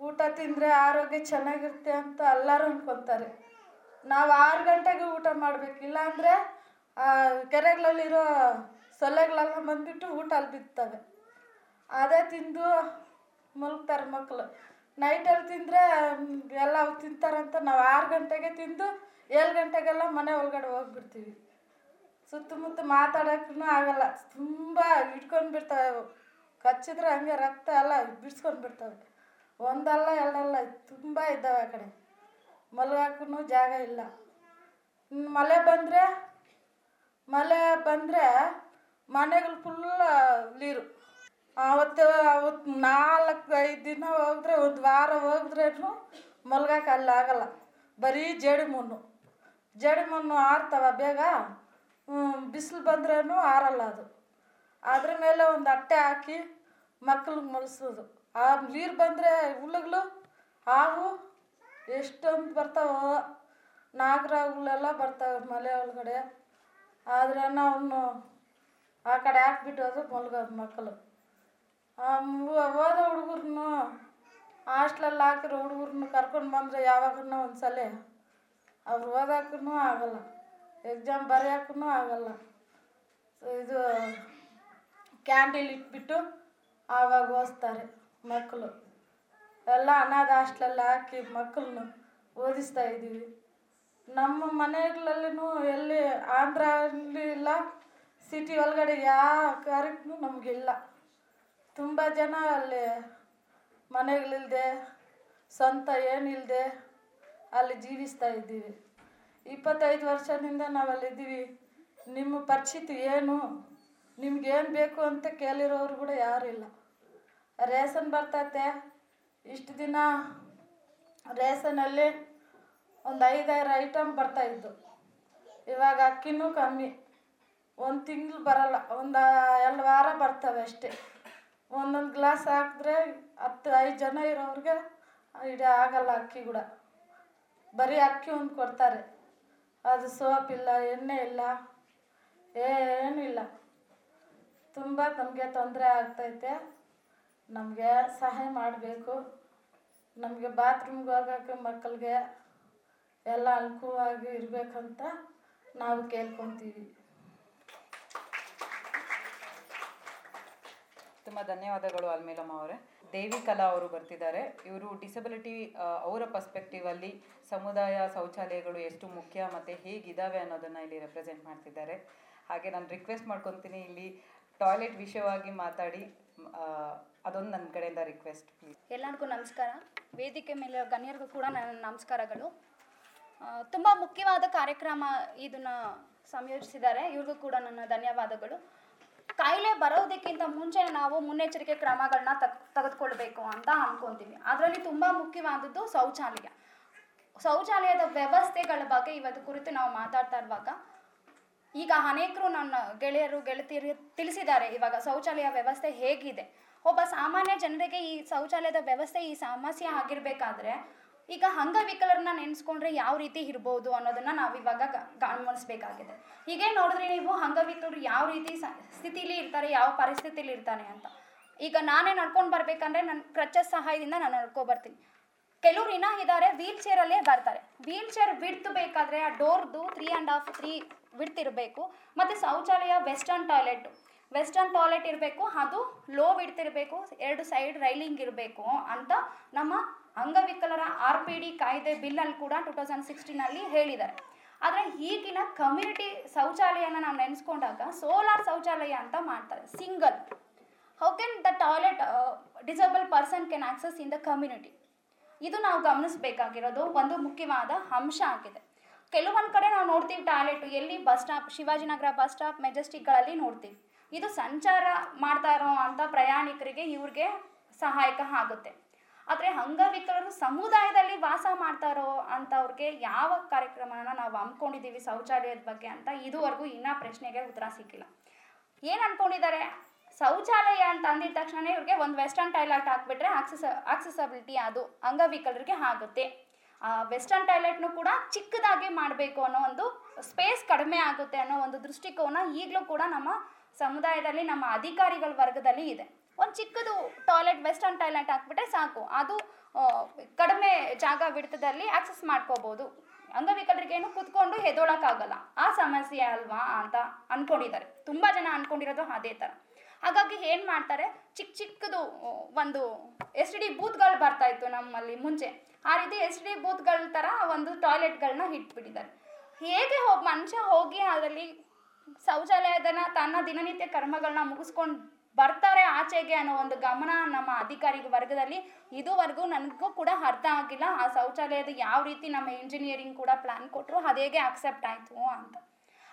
ಊಟ ತಿಂದರೆ ಆರೋಗ್ಯ ಚೆನ್ನಾಗಿರುತ್ತೆ ಅಂತ ಎಲ್ಲರೂ ಅನ್ಕೊತಾರೆ. ನಾವು ಆರು ಗಂಟೆಗೆ ಊಟ ಮಾಡಬೇಕು. ಇಲ್ಲಾಂದರೆ ಕೆರೆಗಳಲ್ಲಿರೋ ಸೊಳ್ಳೆಗಳೆಲ್ಲ ಬಂದುಬಿಟ್ಟು ಊಟ ಅಲ್ಲಿ ಬಿತ್ತವೆ ಅದೇ ತಿಂದು ಮಲ್ಗ್ತಾರೆ ಮಕ್ಕಳು ನೈಟಲ್ಲಿ ತಿಂದರೆ ಎಲ್ಲ ತಿಂತಾರಂತ ನಾವು ಆರು ಗಂಟೆಗೆ ತಿಂದು ಏಳು ಗಂಟೆಗೆಲ್ಲ ಮನೆ ಒಳಗಡೆ ಹೋಗ್ಬಿಡ್ತೀವಿ. ಸುತ್ತಮುತ್ತ ಮಾತಾಡೋಕ್ಕೂ ಆಗಲ್ಲ. ತುಂಬ ಹಿಡ್ಕೊಂಡು ಬಿಡ್ತಾವೆ ಅವು. ಕಚ್ಚಿದ್ರೆ ಹಂಗೆ ರಕ್ತ ಎಲ್ಲ ಬಿಡ್ಸ್ಕೊಂಡು ಬಿಡ್ತಾವೆ. ಒಂದಲ್ಲ ಎರಡಲ್ಲ ತುಂಬ ಇದ್ದಾವೆ ಆ ಕಡೆ. ಮಲಗಕ್ಕೂ ಜಾಗ ಇಲ್ಲ. ಮಳೆ ಬಂದರೆ ಮಳೆ ಬಂದರೆ ಮನೆಗಳು ಫುಲ್ ನೀರು. ಅವತ್ತು ಅವತ್ತು ನಾಲ್ಕು, ಐದು ದಿನ ಹೋಗಿದ್ರೆ ಒಂದು ವಾರ ಹೋಗಿದ್ರೂ ಮಲ್ಗಕ್ಕೆ ಅಲ್ಲಿ ಆಗಲ್ಲ. ಬರೀ ಜೇಡಿ ಮಣ್ಣು ಜೇಡಿ ಮಣ್ಣು ಆರ್ತವ ಬೇಗ? ಬಿಸಿಲು ಬಂದ್ರೂ ಆರಲ್ಲ ಅದು. ಅದ್ರ ಮೇಲೆ ಒಂದು ಅಟ್ಟೆ ಹಾಕಿ ಮಕ್ಳಿಗೆ ಮಲಸೋದು. ಆ ನೀರು ಬಂದರೆ ಹುಳುಗಳು ಹಾವು ಎಷ್ಟೊಂದು ಬರ್ತಾವೋ ನಾಗರಗಳೆಲ್ಲ ಬರ್ತಾವೆ ಮಲೆ ಒಳಗಡೆ. ಆದರೆ ನಾವು ಆ ಕಡೆ ಹಾಕ್ಬಿಟ್ಟು ಅದು ಮಲ್ಗೋದು ಮಕ್ಕಳು ಓದೋ ಮು- ಹೋದ ಹುಡುಗರ್ನು ಹಾಸ್ಟ್ಲಲ್ಲಿ ಹಾಕಿರೋ ಹುಡುಗರ್ನು ಕರ್ಕೊಂಡು ಬಂದರೆ ಒಂದು ಸಲ ಅವ್ರು ಓದೋಕ್ಕೂ ಆಗಲ್ಲ. ಎಕ್ಸಾಮ್ ಬರೆಯೋಕ್ಕೂ ಆಗಲ್ಲ. ಇದು ಕ್ಯಾಂಡೀಲ್ ಇಟ್ಬಿಟ್ಟು ಆವಾಗ ಓದಿಸ್ತಾರೆ ಮಕ್ಕಳು ಎಲ್ಲ ಅನಾಥ ಹಾಸ್ಟ್ಲಲ್ಲಿ ಹಾಕಿ ಮಕ್ಕಳನ್ನು ಓದಿಸ್ತಾ ಇದ್ದೀವಿ. ನಮ್ಮ ಮನೆಗಳಲ್ಲೂ ಎಲ್ಲಿ ಆಂಧ್ರಲ್ಲಿ ಇಲ್ಲ ಸಿಟಿ ಒಳಗಡೆ ಯಾವ ಕಾರ್ಯಕ್ಕೂ ನಮಗಿಲ್ಲ. ತುಂಬ ಜನ ಅಲ್ಲಿ ಮನೆಗಳಿಲ್ಲದೆ ಸ್ವಂತ ಏನಿಲ್ಲದೆ ಅಲ್ಲಿ ಜೀವಿಸ್ತಾ ಇದ್ದೀವಿ. ಇಪ್ಪತ್ತೈದು ವರ್ಷದಿಂದ ನಾವು ಅಲ್ಲಿದ್ದೀವಿ ನಿಮ್ಮ ಪರಿಸ್ಥಿತಿ ಏನು? ನಿಮ್ಗೇನು ಬೇಕು ಅಂತ ಕೇಳಿರೋರು ಕೂಡ ಯಾರು ಇಲ್ಲ. ರೇಷನ್ ಬರ್ತೈತೆ. ಇಷ್ಟು ದಿನ ರೇಷನಲ್ಲಿ ಒಂದು ಐದಾರು ಐಟಮ್ ಬರ್ತಾಯಿದ್ದು ಇವಾಗ ಅಕ್ಕಿನೂ ಕಮ್ಮಿ. ಒಂದು ತಿಂಗಳು ಬರಲ್ಲ, ಒಂದು ಎರಡು ವಾರ ಬರ್ತವೆ ಅಷ್ಟೇ. ಒಂದೊಂದು ಗ್ಲಾಸ್ ಹಾಕಿದ್ರೆ ಹತ್ತು, ಐದು ಜನ ಇರೋರಿಗೆ ಇಡೀ ಆಗಲ್ಲ ಅಕ್ಕಿ ಕೂಡ. ಬರೀ ಅಕ್ಕಿ ಒಂದು ಕೊಡ್ತಾರೆ. ಅದು ಸೋಪ್ ಇಲ್ಲ, ಎಣ್ಣೆ ಇಲ್ಲ, ಏನೂ ಇಲ್ಲ. ತುಂಬ ನಮಗೆ ತೊಂದರೆ ಆಗ್ತೈತೆ. ನಮಗೆ ಸಹಾಯ ಮಾಡಬೇಕು. ನಮಗೆ ಬಾತ್ರೂಮ್ಗೆ ಹೋಗೋಕ್ಕೆ ಮಕ್ಕಳಿಗೆ ಎಲ್ಲ ಅನುಕೂಲವಾಗಿ ಇರಬೇಕಂತ ನಾವು ಕೇಳ್ಕೊತೀವಿ. ತುಂಬ ಧನ್ಯವಾದಗಳು ಅಲ್ಮೇಲಮ್ಮ ಅವರೇ. ದೇವಿ ಕಲಾ ಅವರು ಬರ್ತಿದ್ದಾರೆ. ಇವರು ಡಿಸಬಿಲಿಟಿ ಅವರ ಪರ್ಸ್ಪೆಕ್ಟಿವ್ ಅಲ್ಲಿ ಸಮುದಾಯ ಶೌಚಾಲಯಗಳು ಎಷ್ಟು ಮುಖ್ಯ ಮತ್ತು ಹೇಗಿದ್ದಾವೆ ಅನ್ನೋದನ್ನು ಇಲ್ಲಿ ರೆಪ್ರೆಸೆಂಟ್ ಮಾಡ್ತಿದ್ದಾರೆ. ಹಾಗೆ ನಾನು ರಿಕ್ವೆಸ್ಟ್ ಮಾಡ್ಕೊತೀನಿ ಇಲ್ಲಿ ಟಾಯ್ಲೆಟ್ ವಿಷಯವಾಗಿ ಮಾತಾಡಿ ಅದೊಂದು ನನ್ನ ಕಡೆಯಿಂದ ರಿಕ್ವೆಸ್ಟ್ ಪ್ಲೀಸ್ ಎಲ್ಲರಿಗೂ ನಮಸ್ಕಾರ. ವೇದಿಕೆ ಮೇಲೆ ಗಣ್ಯರಿಗೂ ಕೂಡ ನನ್ನ ನಮಸ್ಕಾರಗಳು. ತುಂಬ ಮುಖ್ಯವಾದ ಕಾರ್ಯಕ್ರಮ ಇದನ್ನ ಸಂಯೋಜಿಸಿದ್ದಾರೆ. ಇವ್ರಿಗೂ ಕೂಡ ನನ್ನ ಧನ್ಯವಾದಗಳು. ಕಾಯಿಲೆ ಬರೋದಕ್ಕಿಂತ ಮುಂಚೆ ನಾವು ಮುನ್ನೆಚ್ಚರಿಕೆ ಕ್ರಮಗಳನ್ನ ತಗ್, ತೆಗೆದುಕೊಳ್ಬೇಕು ಅಂತ ಅನ್ಕೊಂತೀವಿ. ಅದರಲ್ಲಿ ತುಂಬ ಮುಖ್ಯವಾದದ್ದು ಶೌಚಾಲಯ. ಶೌಚಾಲಯದ ವ್ಯವಸ್ಥೆಗಳ ಬಗ್ಗೆ ಇವತ್ತು ಕುರಿತು ನಾವು ಮಾತಾಡ್ತಾ ಇರುವಾಗ, ಈಗ ಅನೇಕರು ನನ್ನ ಗೆಳೆಯರು, ಗೆಳತಿಯರು ತಿಳಿಸಿದ್ದಾರೆ ಇವಾಗ ಶೌಚಾಲಯ ವ್ಯವಸ್ಥೆ ಹೇಗಿದೆ. ಒಬ್ಬ ಸಾಮಾನ್ಯ ಜನರಿಗೆ ಈ ಶೌಚಾಲಯದ ವ್ಯವಸ್ಥೆ ಈ ಸಮಸ್ಯೆ ಆಗಿರಬೇಕಾದ್ರೆ ಈಗ ಅಂಗವಿಕಲರನ್ನ ನೆನೆಸ್ಕೊಂಡ್ರೆ ಯಾವ ರೀತಿ ಇರ್ಬೋದು ಅನ್ನೋದನ್ನ ನಾವು ಇವಾಗ ಗಮನಿಸಬೇಕಾಗಿದೆ ಹೀಗೆ ನೋಡಿದ್ರೆ ನೀವು ಅಂಗವಿಕಲರು ಯಾವ ರೀತಿ ಸ್ಥಿತಿಲಿ ಇರ್ತಾರೆ, ಯಾವ ಪರಿಸ್ಥಿತಿಲಿ ಇರ್ತಾರೆ ಅಂತ. ಈಗ ನಾನೇ ನಡ್ಕೊಂಡು ಬರ್ಬೇಕಂದ್ರೆ ನನ್ನ ಕ್ರಚ ಸಹಾಯದಿಂದ ನಾನು ನಡ್ಕೊ ಬರ್ತೀನಿ. ಕೆಲವ್ರು ಇನ್ನ ಇದ್ದಾರೆ ವೀಲ್ ಚೇರಲ್ಲೇ ಬರ್ತಾರೆ. ವೀಲ್ ಚೇರ್ ವಿಡ್ತ್ ಬೇಕಾದ್ರೆ ಆ ಡೋರ್ದು three and half three width ಇರಬೇಕು ಮತ್ತು ಶೌಚಾಲಯ ವೆಸ್ಟರ್ನ್ ಟಾಯ್ಲೆಟ್ ವೆಸ್ಟರ್ನ್ ಟಾಯ್ಲೆಟ್ ಇರಬೇಕು, ಅದು ಲೋ ವಿಡ್ತ್ ಇರಬೇಕು ಎರಡು ಸೈಡ್ ರೈಲಿಂಗ್ ಇರಬೇಕು ಅಂತ ನಮ್ಮ ಅಂಗವಿಕಲರ ಆರ್ ಪಿ ಡಿ ಕಾಯ್ದೆ ಬಿಲ್ಲಲ್ಲಿ ಕೂಡ ಟೂ ತೌಸಂಡ್ ಸಿಕ್ಸ್ಟೀನಲ್ಲಿ ಹೇಳಿದ್ದಾರೆ. ಆದರೆ ಈಗಿನ ಕಮ್ಯುನಿಟಿ ಶೌಚಾಲಯನ ನಾವು ನೆನೆಸ್ಕೊಂಡಾಗ ಸೋಲಾರ್ ಶೌಚಾಲಯ ಅಂತ ಮಾಡ್ತಾರೆ single how can the toilet disable person can access in the community ಇದು ನಾವು ಗಮನಿಸಬೇಕಾಗಿರೋದು ಒಂದು ಮುಖ್ಯವಾದ ಅಂಶ ಆಗಿದೆ. ಕೆಲವೊಂದು ಕಡೆ ನಾವು ನೋಡ್ತೀವಿ ಟಾಯ್ಲೆಟ್ ಎಲ್ಲಿ bus stop Shivajinagar bus stop ಮೆಜೆಸ್ಟಿಕ್ಗಳಲ್ಲಿ ನೋಡ್ತೀವಿ. ಇದು ಸಂಚಾರ ಮಾಡ್ತಾ ಇರೋ ಅಂಥ ಪ್ರಯಾಣಿಕರಿಗೆ ಇವ್ರಿಗೆ ಸಹಾಯಕ ಆಗುತ್ತೆ. ಆದರೆ ಅಂಗವಿಕಲರು ಸಮುದಾಯದಲ್ಲಿ ವಾಸ ಮಾಡ್ತಾರೋ ಅಂಥವ್ರಿಗೆ ಯಾವ ಕಾರ್ಯಕ್ರಮನ ನಾವು ಹಮ್ಮಿಕೊಂಡಿದ್ದೀವಿ ಶೌಚಾಲಯದ ಬಗ್ಗೆ ಅಂತ ಇದುವರೆಗೂ ಇನ್ನೂ ಪ್ರಶ್ನೆಗೆ ಉತ್ತರ ಸಿಕ್ಕಿಲ್ಲ. ಏನು ಅನ್ಕೊಂಡಿದ್ದಾರೆ ಶೌಚಾಲಯ ಅಂತ ಅಂದಿದ ತಕ್ಷಣ ಇವ್ರಿಗೆ ಒಂದು ವೆಸ್ಟರ್ನ್ ಟಾಯ್ಲೆಟ್ ಹಾಕ್ಬಿಟ್ರೆ ಆಕ್ಸೆಸ ಆಕ್ಸೆಸಬಿಲಿಟಿ ಅದು ಅಂಗವಿಕಲರಿಗೆ ಆಗುತ್ತೆ. ಆ ವೆಸ್ಟರ್ನ್ ಟಾಯ್ಲೆಟ್ನು ಕೂಡ ಚಿಕ್ಕದಾಗಿ ಮಾಡಬೇಕು ಅನ್ನೋ ಒಂದು ಸ್ಪೇಸ್ ಕಡಿಮೆ ಆಗುತ್ತೆ ಅನ್ನೋ ಒಂದು ದೃಷ್ಟಿಕೋನ ಈಗಲೂ ಕೂಡ ನಮ್ಮ ಸಮುದಾಯದಲ್ಲಿ, ನಮ್ಮ ಅಧಿಕಾರಿಗಳ ವರ್ಗದಲ್ಲಿ ಇದೆ. ಒಂದು ಚಿಕ್ಕದು ಟಾಯ್ಲೆಟ್, ವೆಸ್ಟರ್ನ್ ಟಾಯ್ಲೆಟ್ ಹಾಕ್ಬಿಟ್ರೆ ಸಾಕು. ಅದು ಕಡಿಮೆ ಜಾಗ ಬಿಡ್ತದಲ್ಲಿ ಆಕ್ಸೆಸ್ ಮಾಡ್ಕೋಬೋದು. ಅಂಗವಿಕಲರಿಗೇನು ಕುತ್ಕೊಂಡು ಹೆದೋಳಕ್ಕಾಗಲ್ಲ. ಆ ಸಮಸ್ಯೆ ಅಲ್ವಾ ಅಂತ ಅನ್ಕೊಂಡಿದ್ದಾರೆ. ತುಂಬ ಜನ ಅನ್ಕೊಂಡಿರೋದು ಅದೇ ಥರ ಹಾಗಾಗಿ ಏನು ಮಾಡ್ತಾರೆ? ಚಿಕ್ಕ ಚಿಕ್ಕದು ಒಂದು ಎಸ್ ಡಿ ಬೂತ್ಗಳು ಬರ್ತಾ ಇತ್ತು ನಮ್ಮಲ್ಲಿ ಮುಂಚೆ. ಆ ರೀತಿ ಎಸ್ ಡಿ ಬೂತ್ಗಳ ಥರ ಒಂದು ಟಾಯ್ಲೆಟ್ಗಳನ್ನ ಇಟ್ಬಿಟ್ಟಿದ್ದಾರೆ. ಹೇಗೆ ಹೋಗಿ, ಮನುಷ್ಯ ಹೋಗಿ ಅದರಲ್ಲಿ ಶೌಚಾಲಯದನ್ನ ತನ್ನ ದಿನನಿತ್ಯ ಕರ್ಮಗಳನ್ನ ಮುಗಿಸ್ಕೊಂಡು ಬರ್ತಾರೆ ಆಚೆಗೆ ಅನ್ನೋ ಒಂದು ಗಮನ ನಮ್ಮ ಅಧಿಕಾರಿ ವರ್ಗದಲ್ಲಿ. ಇದುವರೆಗೂ ನನಗೂ ಕೂಡ ಅರ್ಥ ಆಗಿಲ್ಲ. ಆ ಶೌಚಾಲಯದ ಯಾವ ರೀತಿ ನಮ್ಮ ಇಂಜಿನಿಯರಿಂಗ್ ಕೂಡ ಪ್ಲಾನ್ ಕೊಟ್ಟರು ಅದು ಹೇಗೆ ಅಕ್ಸೆಪ್ಟ್ ಆಯಿತು ಅಂತ.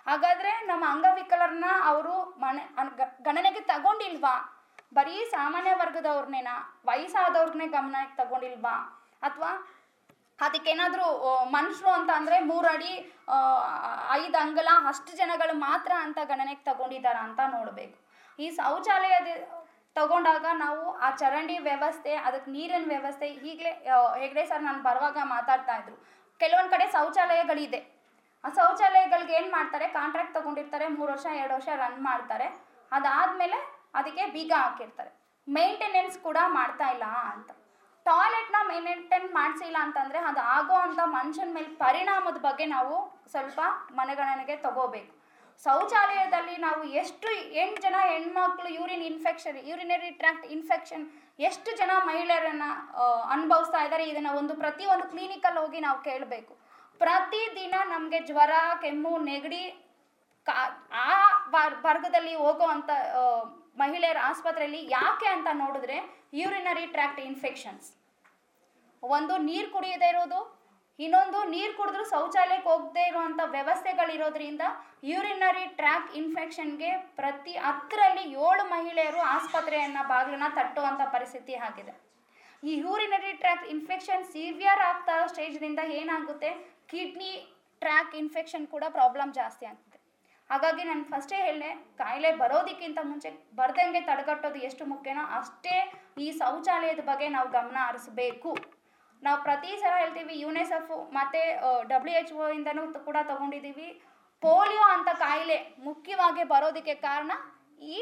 ಹಾಗಾದರೆ ನಮ್ಮ ಅಂಗವಿಕಲರನ್ನ ಅವರು ಮನೆ ಗಣನೆಗೆ ತಗೊಂಡಿಲ್ವಾ? ಬರೀ ಸಾಮಾನ್ಯ ವರ್ಗದವ್ರನ್ನೇನ? ವಯಸ್ಸಾದವ್ರನ್ನೇ ಗಮನಕ್ಕೆ ತಗೊಂಡಿಲ್ವಾ? ಅಥವಾ ಅದಕ್ಕೇನಾದರೂ ಮನುಷ್ಯರು ಅಂತ ಅಂದರೆ ಮೂರಡಿ ಐದು ಅಂಗಲ ಅಷ್ಟು ಜನಗಳು ಮಾತ್ರ ಅಂತ ಗಣನೆಗೆ ತಗೊಂಡಿದ್ದಾರಾ ಅಂತ ನೋಡಬೇಕು. ಈ ಶೌಚಾಲಯದ ತಗೊಂಡಾಗ ನಾವು ಆ ಚರಂಡಿ ವ್ಯವಸ್ಥೆ ಅದಕ್ಕೆ ನೀರಿನ ವ್ಯವಸ್ಥೆ ಈಗಲೇ ಹೆಗ್ಡೆ ಸರ್ ನಾನು ಬರುವಾಗ ಮಾತಾಡ್ತಾ ಇದ್ರು. ಕೆಲವೊಂದು ಕಡೆ ಶೌಚಾಲಯಗಳಿದೆ. ಆ ಶೌಚಾಲಯಗಳಿಗೆ ಏನು ಮಾಡ್ತಾರೆ ಕಾಂಟ್ರಾಕ್ಟ್ ತಗೊಂಡಿರ್ತಾರೆ, ಮೂರು ವರ್ಷ, ಎರಡು ವರ್ಷ ರನ್ ಮಾಡ್ತಾರೆ. ಅದಾದಮೇಲೆ ಅದಕ್ಕೆ ಬೀಗ ಹಾಕಿರ್ತಾರೆ. ಮೇಂಟೆನೆನ್ಸ್ ಕೂಡ ಮಾಡ್ತಾ ಇಲ್ಲ ಅಂತ. ಟಾಯ್ಲೆಟ್ನ ಮೇಂಟೈನ್ ಮಾಡಿಸಿಲ್ಲ ಅಂತಂದರೆ ಅದು ಆಗೋ ಅಂಥ ಮನುಷ್ಯನ ಮೇಲೆ ಪರಿಣಾಮದ ಬಗ್ಗೆ ನಾವು ಸ್ವಲ್ಪ ಮನೆಗಣನೆಗೆ ತಗೋಬೇಕು. ಶೌಚಾಲಯದಲ್ಲಿ ನಾವು ಎಷ್ಟು ಎಂಟು ಜನ ಹೆಣ್ಮಕ್ಳು urine infection urinary tract infection ಎಷ್ಟು ಜನ ಮಹಿಳೆಯರನ್ನ ಅನುಭವಿಸ್ತಾ ಇದ್ದಾರೆ, ಇದನ್ನು ಒಂದು ಪ್ರತಿಯೊಂದು ಕ್ಲಿನಿಕಲ್ಲಿ ಹೋಗಿ ನಾವು ಕೇಳಬೇಕು. ಪ್ರತಿದಿನ ನಮಗೆ ಜ್ವರ, ಕೆಮ್ಮು, ನೆಗಡಿ, ಕಾ, ಆ ವರ್- ವರ್ಗದಲ್ಲಿ ಹೋಗುವಂಥ ಮಹಿಳೆಯರ ಆಸ್ಪತ್ರೆಯಲ್ಲಿ ಯಾಕೆ ಅಂತ ನೋಡಿದ್ರೆ ಯೂರಿನರಿ ಟ್ರ್ಯಾಕ್ಟ್ ಇನ್ಫೆಕ್ಷನ್ಸ್ ಒಂದು ನೀರು ಕುಡಿಯದೇ ಇರೋದು ಇನ್ನೊಂದು ನೀರು ಕುಡಿದ್ರು ಶೌಚಾಲಯಕ್ಕೆ ಹೋಗದೆ ಇರುವಂಥ ವ್ಯವಸ್ಥೆಗಳಿರೋದ್ರಿಂದ ಯೂರಿನರಿ ಟ್ರ್ಯಾಕ್ ಇನ್ಫೆಕ್ಷನ್ಗೆ ಪ್ರತಿ ಹತ್ತರಲ್ಲಿ ಏಳು ಮಹಿಳೆಯರು ಆಸ್ಪತ್ರೆಯನ್ನು ಬಾಗಿಲನ್ನ ತಟ್ಟುವಂಥ ಪರಿಸ್ಥಿತಿ ಆಗಿದೆ. ಈ ಯೂರಿನರಿ ಟ್ರ್ಯಾಕ್ ಇನ್ಫೆಕ್ಷನ್ ಸಿವಿಯರ್ ಆಗ್ತಾ ಇರೋ ಸ್ಟೇಜ್ನಿಂದ ಏನಾಗುತ್ತೆ? ಕಿಡ್ನಿ ಟ್ರ್ಯಾಕ್ ಇನ್ಫೆಕ್ಷನ್ ಕೂಡ ಪ್ರಾಬ್ಲಮ್ ಜಾಸ್ತಿ ಆಗ್ತದೆ. ಹಾಗಾಗಿ ನಾನು ಫಸ್ಟೇ ಹೇಳಿದೆ, ಕಾಯಿಲೆ ಬರೋದಕ್ಕಿಂತ ಮುಂಚೆ ಬರ್ದಂಗೆ ತಡೆಗಟ್ಟೋದು ಎಷ್ಟು ಮುಖ್ಯನೋ ಅಷ್ಟೇ ಈ ಶೌಚಾಲಯದ ಬಗ್ಗೆ ನಾವು ಗಮನ ಹರಿಸ್ಬೇಕು. ನಾವು ಪ್ರತಿ ಸಲ ಹೇಳ್ತೀವಿ ಯುನೆಸೆಫ್ ಮತ್ತು ಡಬ್ಲ್ಯೂ ಎಚ್ ಒ ಇಂದನೂ ಕೂಡ ತಗೊಂಡಿದ್ದೀವಿ. ಪೋಲಿಯೋ ಅಂತ ಕಾಯಿಲೆ ಮುಖ್ಯವಾಗಿ ಬರೋದಕ್ಕೆ ಕಾರಣ ಈ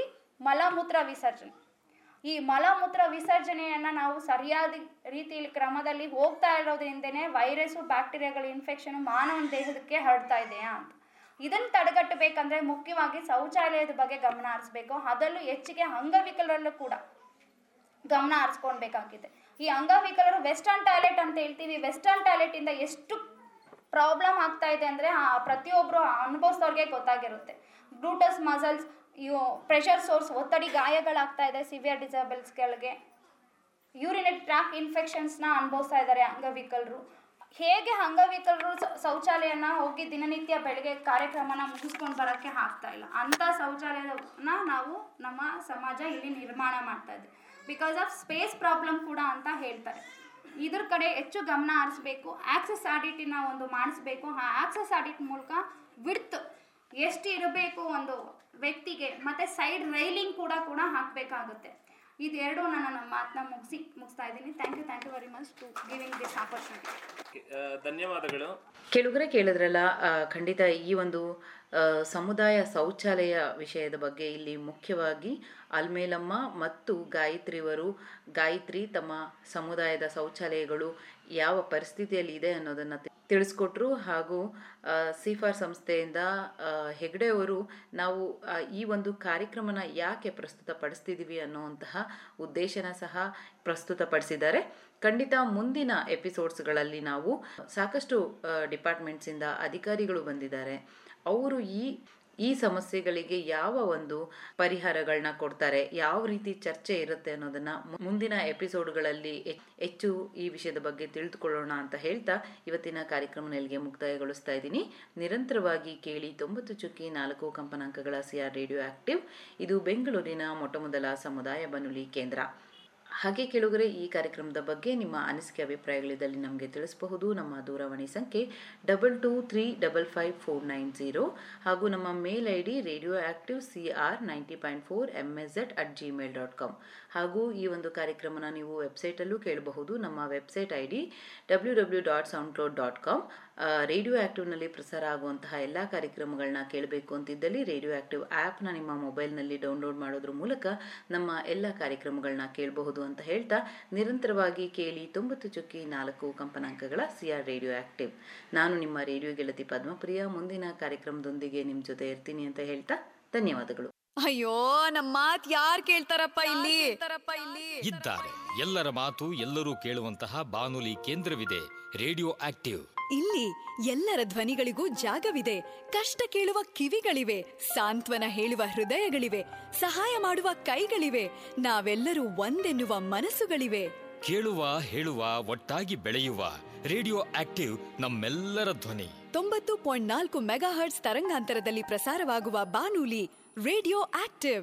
ಮಲಮೂತ್ರ ವಿಸರ್ಜನೆ. ಈ ಮಲಮೂತ್ರ ವಿಸರ್ಜನೆಯನ್ನು ನಾವು ಸರಿಯಾದ ರೀತಿಯಲ್ಲಿ ಕ್ರಮದಲ್ಲಿ ಹೋಗ್ತಾ ಇರೋದ್ರಿಂದನೇ ವೈರಸ್ಸು ಬ್ಯಾಕ್ಟೀರಿಯಾಗಳ, ಇನ್ಫೆಕ್ಷನ್ ಮಾನವನ ದೇಹಕ್ಕೆ ಹರಡ್ತಾ ಇದೆಯಾ ಅಂತ. ಇದನ್ನು ತಡೆಗಟ್ಟಬೇಕಂದ್ರೆ ಮುಖ್ಯವಾಗಿ ಶೌಚಾಲಯದ ಬಗ್ಗೆ ಗಮನ ಹರಿಸ್ಬೇಕು. ಅದರಲ್ಲೂ ಹೆಚ್ಚಿಗೆ ಅಂಗವಿಕಲರಲ್ಲೂ ಕೂಡ ಗಮನ ಹರಿಸ್ಕೊಳ್ಬೇಕಾಗಿದೆ. ಈ ಅಂಗವಿಕಲರು ವೆಸ್ಟರ್ನ್ ಟಾಯ್ಲೆಟ್ ಅಂತ ಹೇಳ್ತೀವಿ. ವೆಸ್ಟರ್ನ್ ಟಾಯ್ಲೆಟಿಂದ ಎಷ್ಟು ಪ್ರಾಬ್ಲಮ್ ಆಗ್ತಾ ಇದೆ ಅಂದರೆ ಆ ಪ್ರತಿಯೊಬ್ಬರು ಅನುಭವಿಸೋರಿಗೆ ಗೊತ್ತಾಗಿರುತ್ತೆ. ಬ್ರೂಟಸ್ ಮಸಲ್ಸ್ ಇವು ಪ್ರೆಷರ್ ಸೋರ್ಸ್ ಒತ್ತಡಿ ಗಾಯಗಳಾಗ್ತಾ ಇದೆ ಸಿವಿಯರ್ ಡಿಸೇಬಲ್ಸ್ಗಳಿಗೆ ಯೂರಿನರಿ ಟ್ರ್ಯಾಕ್ ಇನ್ಫೆಕ್ಷನ್ಸ್ನ ಅನುಭವಿಸ್ತಾ ಇದ್ದಾರೆ ಅಂಗವಿಕಲರು. ಹೇಗೆ ಅಂಗವಿಕಲರು ಶೌಚಾಲಯನ ಹೋಗಿ ದಿನನಿತ್ಯ ಬೆಳಗ್ಗೆ ಕಾರ್ಯಕ್ರಮನ ಮುಗಿಸ್ಕೊಂಡು ಬರೋಕ್ಕೆ ಆಗ್ತಾ ಇಲ್ಲ. ಅಂಥ ಶೌಚಾಲಯನ ನಾವು ನಮ್ಮ ಸಮಾಜ ಇಲ್ಲಿ ನಿರ್ಮಾಣ ಮಾಡ್ತಾ ಬಿಕಾಸ್ ಆಫ್ ಸ್ಪೇಸ್ ಪ್ರಾಬ್ಲಮ್ ಕೂಡ ಅಂತ ಹೇಳ್ತಾರೆ. ಇದ್ರ ಕಡೆ ಹೆಚ್ಚು ಗಮನ ಹರಿಸ್ಬೇಕು ಆಕ್ಸೆಸ್ ಆಡಿಟಿನ ಒಂದು ಮಾಡಿಸ್ಬೇಕು. ಆ ಆಕ್ಸೆಸ್ ಆಡಿಟ್ ಮೂಲಕ ವಿಡ್ತ್ ಎಷ್ಟು ಇರಬೇಕು ಒಂದು ವ್ಯಕ್ತಿಗೆ ಮತ್ತು ಸೈಡ್ ರೈಲಿಂಗ್ ಕೂಡ ಕೂಡ ಹಾಕಬೇಕಾಗುತ್ತೆ. ಇದೆರಡು ನಾನು ನನ್ನ ಮಾತನ್ನ ಮುಗಿಸಿ ಮುಗಿಸ್ತಾ ಇದ್ದೀನಿ. Thank you thank you very much to giving this opportunity ಧನ್ಯವಾದಗಳು. ಕೆಳಗರೆ ಕೇಳಿದ್ರಲ್ಲ ಖಂಡಿತ ಈ ಒಂದು ಸಮುದಾಯ ಶೌಚಾಲಯ ವಿಷಯದ ಬಗ್ಗೆ ಇಲ್ಲಿ ಮುಖ್ಯವಾಗಿ ಅಲ್ಮೇಲಮ್ಮ ಮತ್ತು ಗಾಯತ್ರಿಯವರು, ಗಾಯತ್ರಿ ತಮ್ಮ ಸಮುದಾಯದ ಶೌಚಾಲಯಗಳು ಯಾವ ಪರಿಸ್ಥಿತಿಯಲ್ಲಿ ಇದೆ ಅನ್ನೋದನ್ನು ತಿಳಿಸ್ಕೊಟ್ರು. ಹಾಗೂ ಸಿಫಾರ್ ಸಂಸ್ಥೆಯಿಂದ ಹೆಗ್ಡೆಯವರು ನಾವು ಈ ಒಂದು ಕಾರ್ಯಕ್ರಮನ ಯಾಕೆ ಪ್ರಸ್ತುತಪಡಿಸ್ತಿದ್ದೀವಿ ಅನ್ನುವಂತಹ ಉದ್ದೇಶನ ಸಹ ಪ್ರಸ್ತುತಪಡಿಸಿದ್ದಾರೆ. ಖಂಡಿತ ಮುಂದಿನ ಎಪಿಸೋಡ್ಸ್ಗಳಲ್ಲಿ ನಾವು ಸಾಕಷ್ಟು ಡಿಪಾರ್ಟ್ಮೆಂಟ್ಸಿಂದ ಅಧಿಕಾರಿಗಳು ಬಂದಿದ್ದಾರೆ. ಅವರು ಈ ಈ ಸಮಸ್ಯೆಗಳಿಗೆ ಯಾವ ಒಂದು ಪರಿಹಾರಗಳನ್ನ ಕೊಡ್ತಾರೆ, ಯಾವ ರೀತಿ ಚರ್ಚೆ ಇರುತ್ತೆ ಅನ್ನೋದನ್ನ ಮುಂದಿನ ಎಪಿಸೋಡ್ಗಳಲ್ಲಿ ಹೆಚ್ಚು ಈ ವಿಷಯದ ಬಗ್ಗೆ ತಿಳಿದುಕೊಳ್ಳೋಣ ಅಂತ ಹೇಳ್ತಾ ಇವತ್ತಿನ ಕಾರ್ಯಕ್ರಮ ನೆಲೆಗೆ ಮುಕ್ತಾಯಗೊಳಿಸ್ತಾ ಇದ್ದೀನಿ. ನಿರಂತರವಾಗಿ ಕೇಳಿ ತೊಂಬತ್ತು ಚುಕ್ಕಿ ನಾಲ್ಕು ಕಂಪನಾಂಕಗಳ ಸಿಆರ್ ರೇಡಿಯೋ ಆಕ್ಟಿವ್. ಇದು ಬೆಂಗಳೂರಿನ ಮೊಟ್ಟಮೊದಲ ಸಮುದಾಯ ಬಾನುಲಿ ಕೇಂದ್ರ. ಹಾಗೆ ಕೇಳುಗರೆ, ಈ ಕಾರ್ಯಕ್ರಮದ ಬಗ್ಗೆ ನಿಮ್ಮ ಅನಿಸಿಕೆ, ಅಭಿಪ್ರಾಯಗಳಿದ್ದಲ್ಲಿ ನಮಗೆ ತಿಳಿಸಬಹುದು. ನಮ್ಮ ದೂರವಾಣಿ ಸಂಖ್ಯೆ double two three double five four nine zero ಹಾಗೂ ನಮ್ಮ mail I D radio active C R ninety point four M S ed at Gmail dot com ಹಾಗೂ ಈ ಒಂದು ಕಾರ್ಯಕ್ರಮನ ನೀವು ವೆಬ್ಸೈಟಲ್ಲೂ ಕೇಳಬಹುದು. ನಮ್ಮ website I D W W dot sound dot com radio ಆ್ಯಕ್ಟಿವ್ನಲ್ಲಿ ಪ್ರಸಾರ ಆಗುವಂತಹ ಎಲ್ಲ ಕಾರ್ಯಕ್ರಮಗಳನ್ನ ಕೇಳಬೇಕು ಅಂತಿದ್ದಲ್ಲಿ ರೇಡಿಯೋ ಆ್ಯಕ್ಟಿವ್ ಆ್ಯಪ್ನ ನಿಮ್ಮ ಮೊಬೈಲ್ನಲ್ಲಿ ಡೌನ್ಲೋಡ್ ಮಾಡೋದ್ರ ಮೂಲಕ ನಮ್ಮ ಎಲ್ಲ ಕಾರ್ಯಕ್ರಮಗಳನ್ನ ಕೇಳಬಹುದು ಅಂತ ಹೇಳ್ತಾ ನಿರಂತರವಾಗಿ ಕೇಳಿ ತೊಂಬತ್ತು ಚುಕ್ಕಿ ನಾಲ್ಕು ಕಂಪನಾಂಕಗಳ ಸಿ ಆರ್ ರೇಡಿಯೋ ಆ್ಯಕ್ಟಿವ್ ನಾನು ನಿಮ್ಮ ರೇಡಿಯೋ ಗೆಳತಿ ಪದ್ಮಪ್ರಿಯ. ಮುಂದಿನ ಕಾರ್ಯಕ್ರಮದೊಂದಿಗೆ ನಿಮ್ಮ ಜೊತೆ ಇರ್ತೀನಿ ಅಂತ ಹೇಳ್ತಾ ಧನ್ಯವಾದಗಳು. ಅಯ್ಯೋ ನಮ್ಮ ಮಾತ್ ಯಾರ್ ಕೇಳ್ತಾರಪ್ಪ ಇಲ್ಲಿ? ಇದ್ದಾರೆ. ಎಲ್ಲರ ಮಾತು ಎಲ್ಲರೂ ಕೇಳುವಂತಹ ಬಾನುಲಿ ಕೇಂದ್ರವಿದೆ. Radio active. ಇಲ್ಲಿ ಎಲ್ಲರ ಧ್ವನಿಗಳಿಗೂ ಜಾಗವಿದೆ. ಕಷ್ಟ ಕೇಳುವ ಕಿವಿಗಳಿವೆ. ಸಾಂತ್ವನ ಹೇಳುವ ಹೃದಯಗಳಿವೆ. ಸಹಾಯ ಮಾಡುವ ಕೈಗಳಿವೆ. ನಾವೆಲ್ಲರೂ ಒಂದೆನ್ನುವ ಮನಸ್ಸುಗಳಿವೆ. ಕೇಳುವ ಹೇಳುವ ಒಟ್ಟಾಗಿ ಬೆಳೆಯುವ ರೇಡಿಯೋ ಆಕ್ಟಿವ್ ನಮ್ಮೆಲ್ಲರ ಧ್ವನಿ. ತೊಂಬತ್ತು ಪಾಯಿಂಟ್ ನಾಲ್ಕು ಮೆಗಾಹರ್ಟ್ಸ್ ತರಂಗಾಂತರದಲ್ಲಿ ಪ್ರಸಾರವಾಗುವ ಬಾನುಲಿ ರೇಡಿಯೋ ಆಕ್ಟಿವ್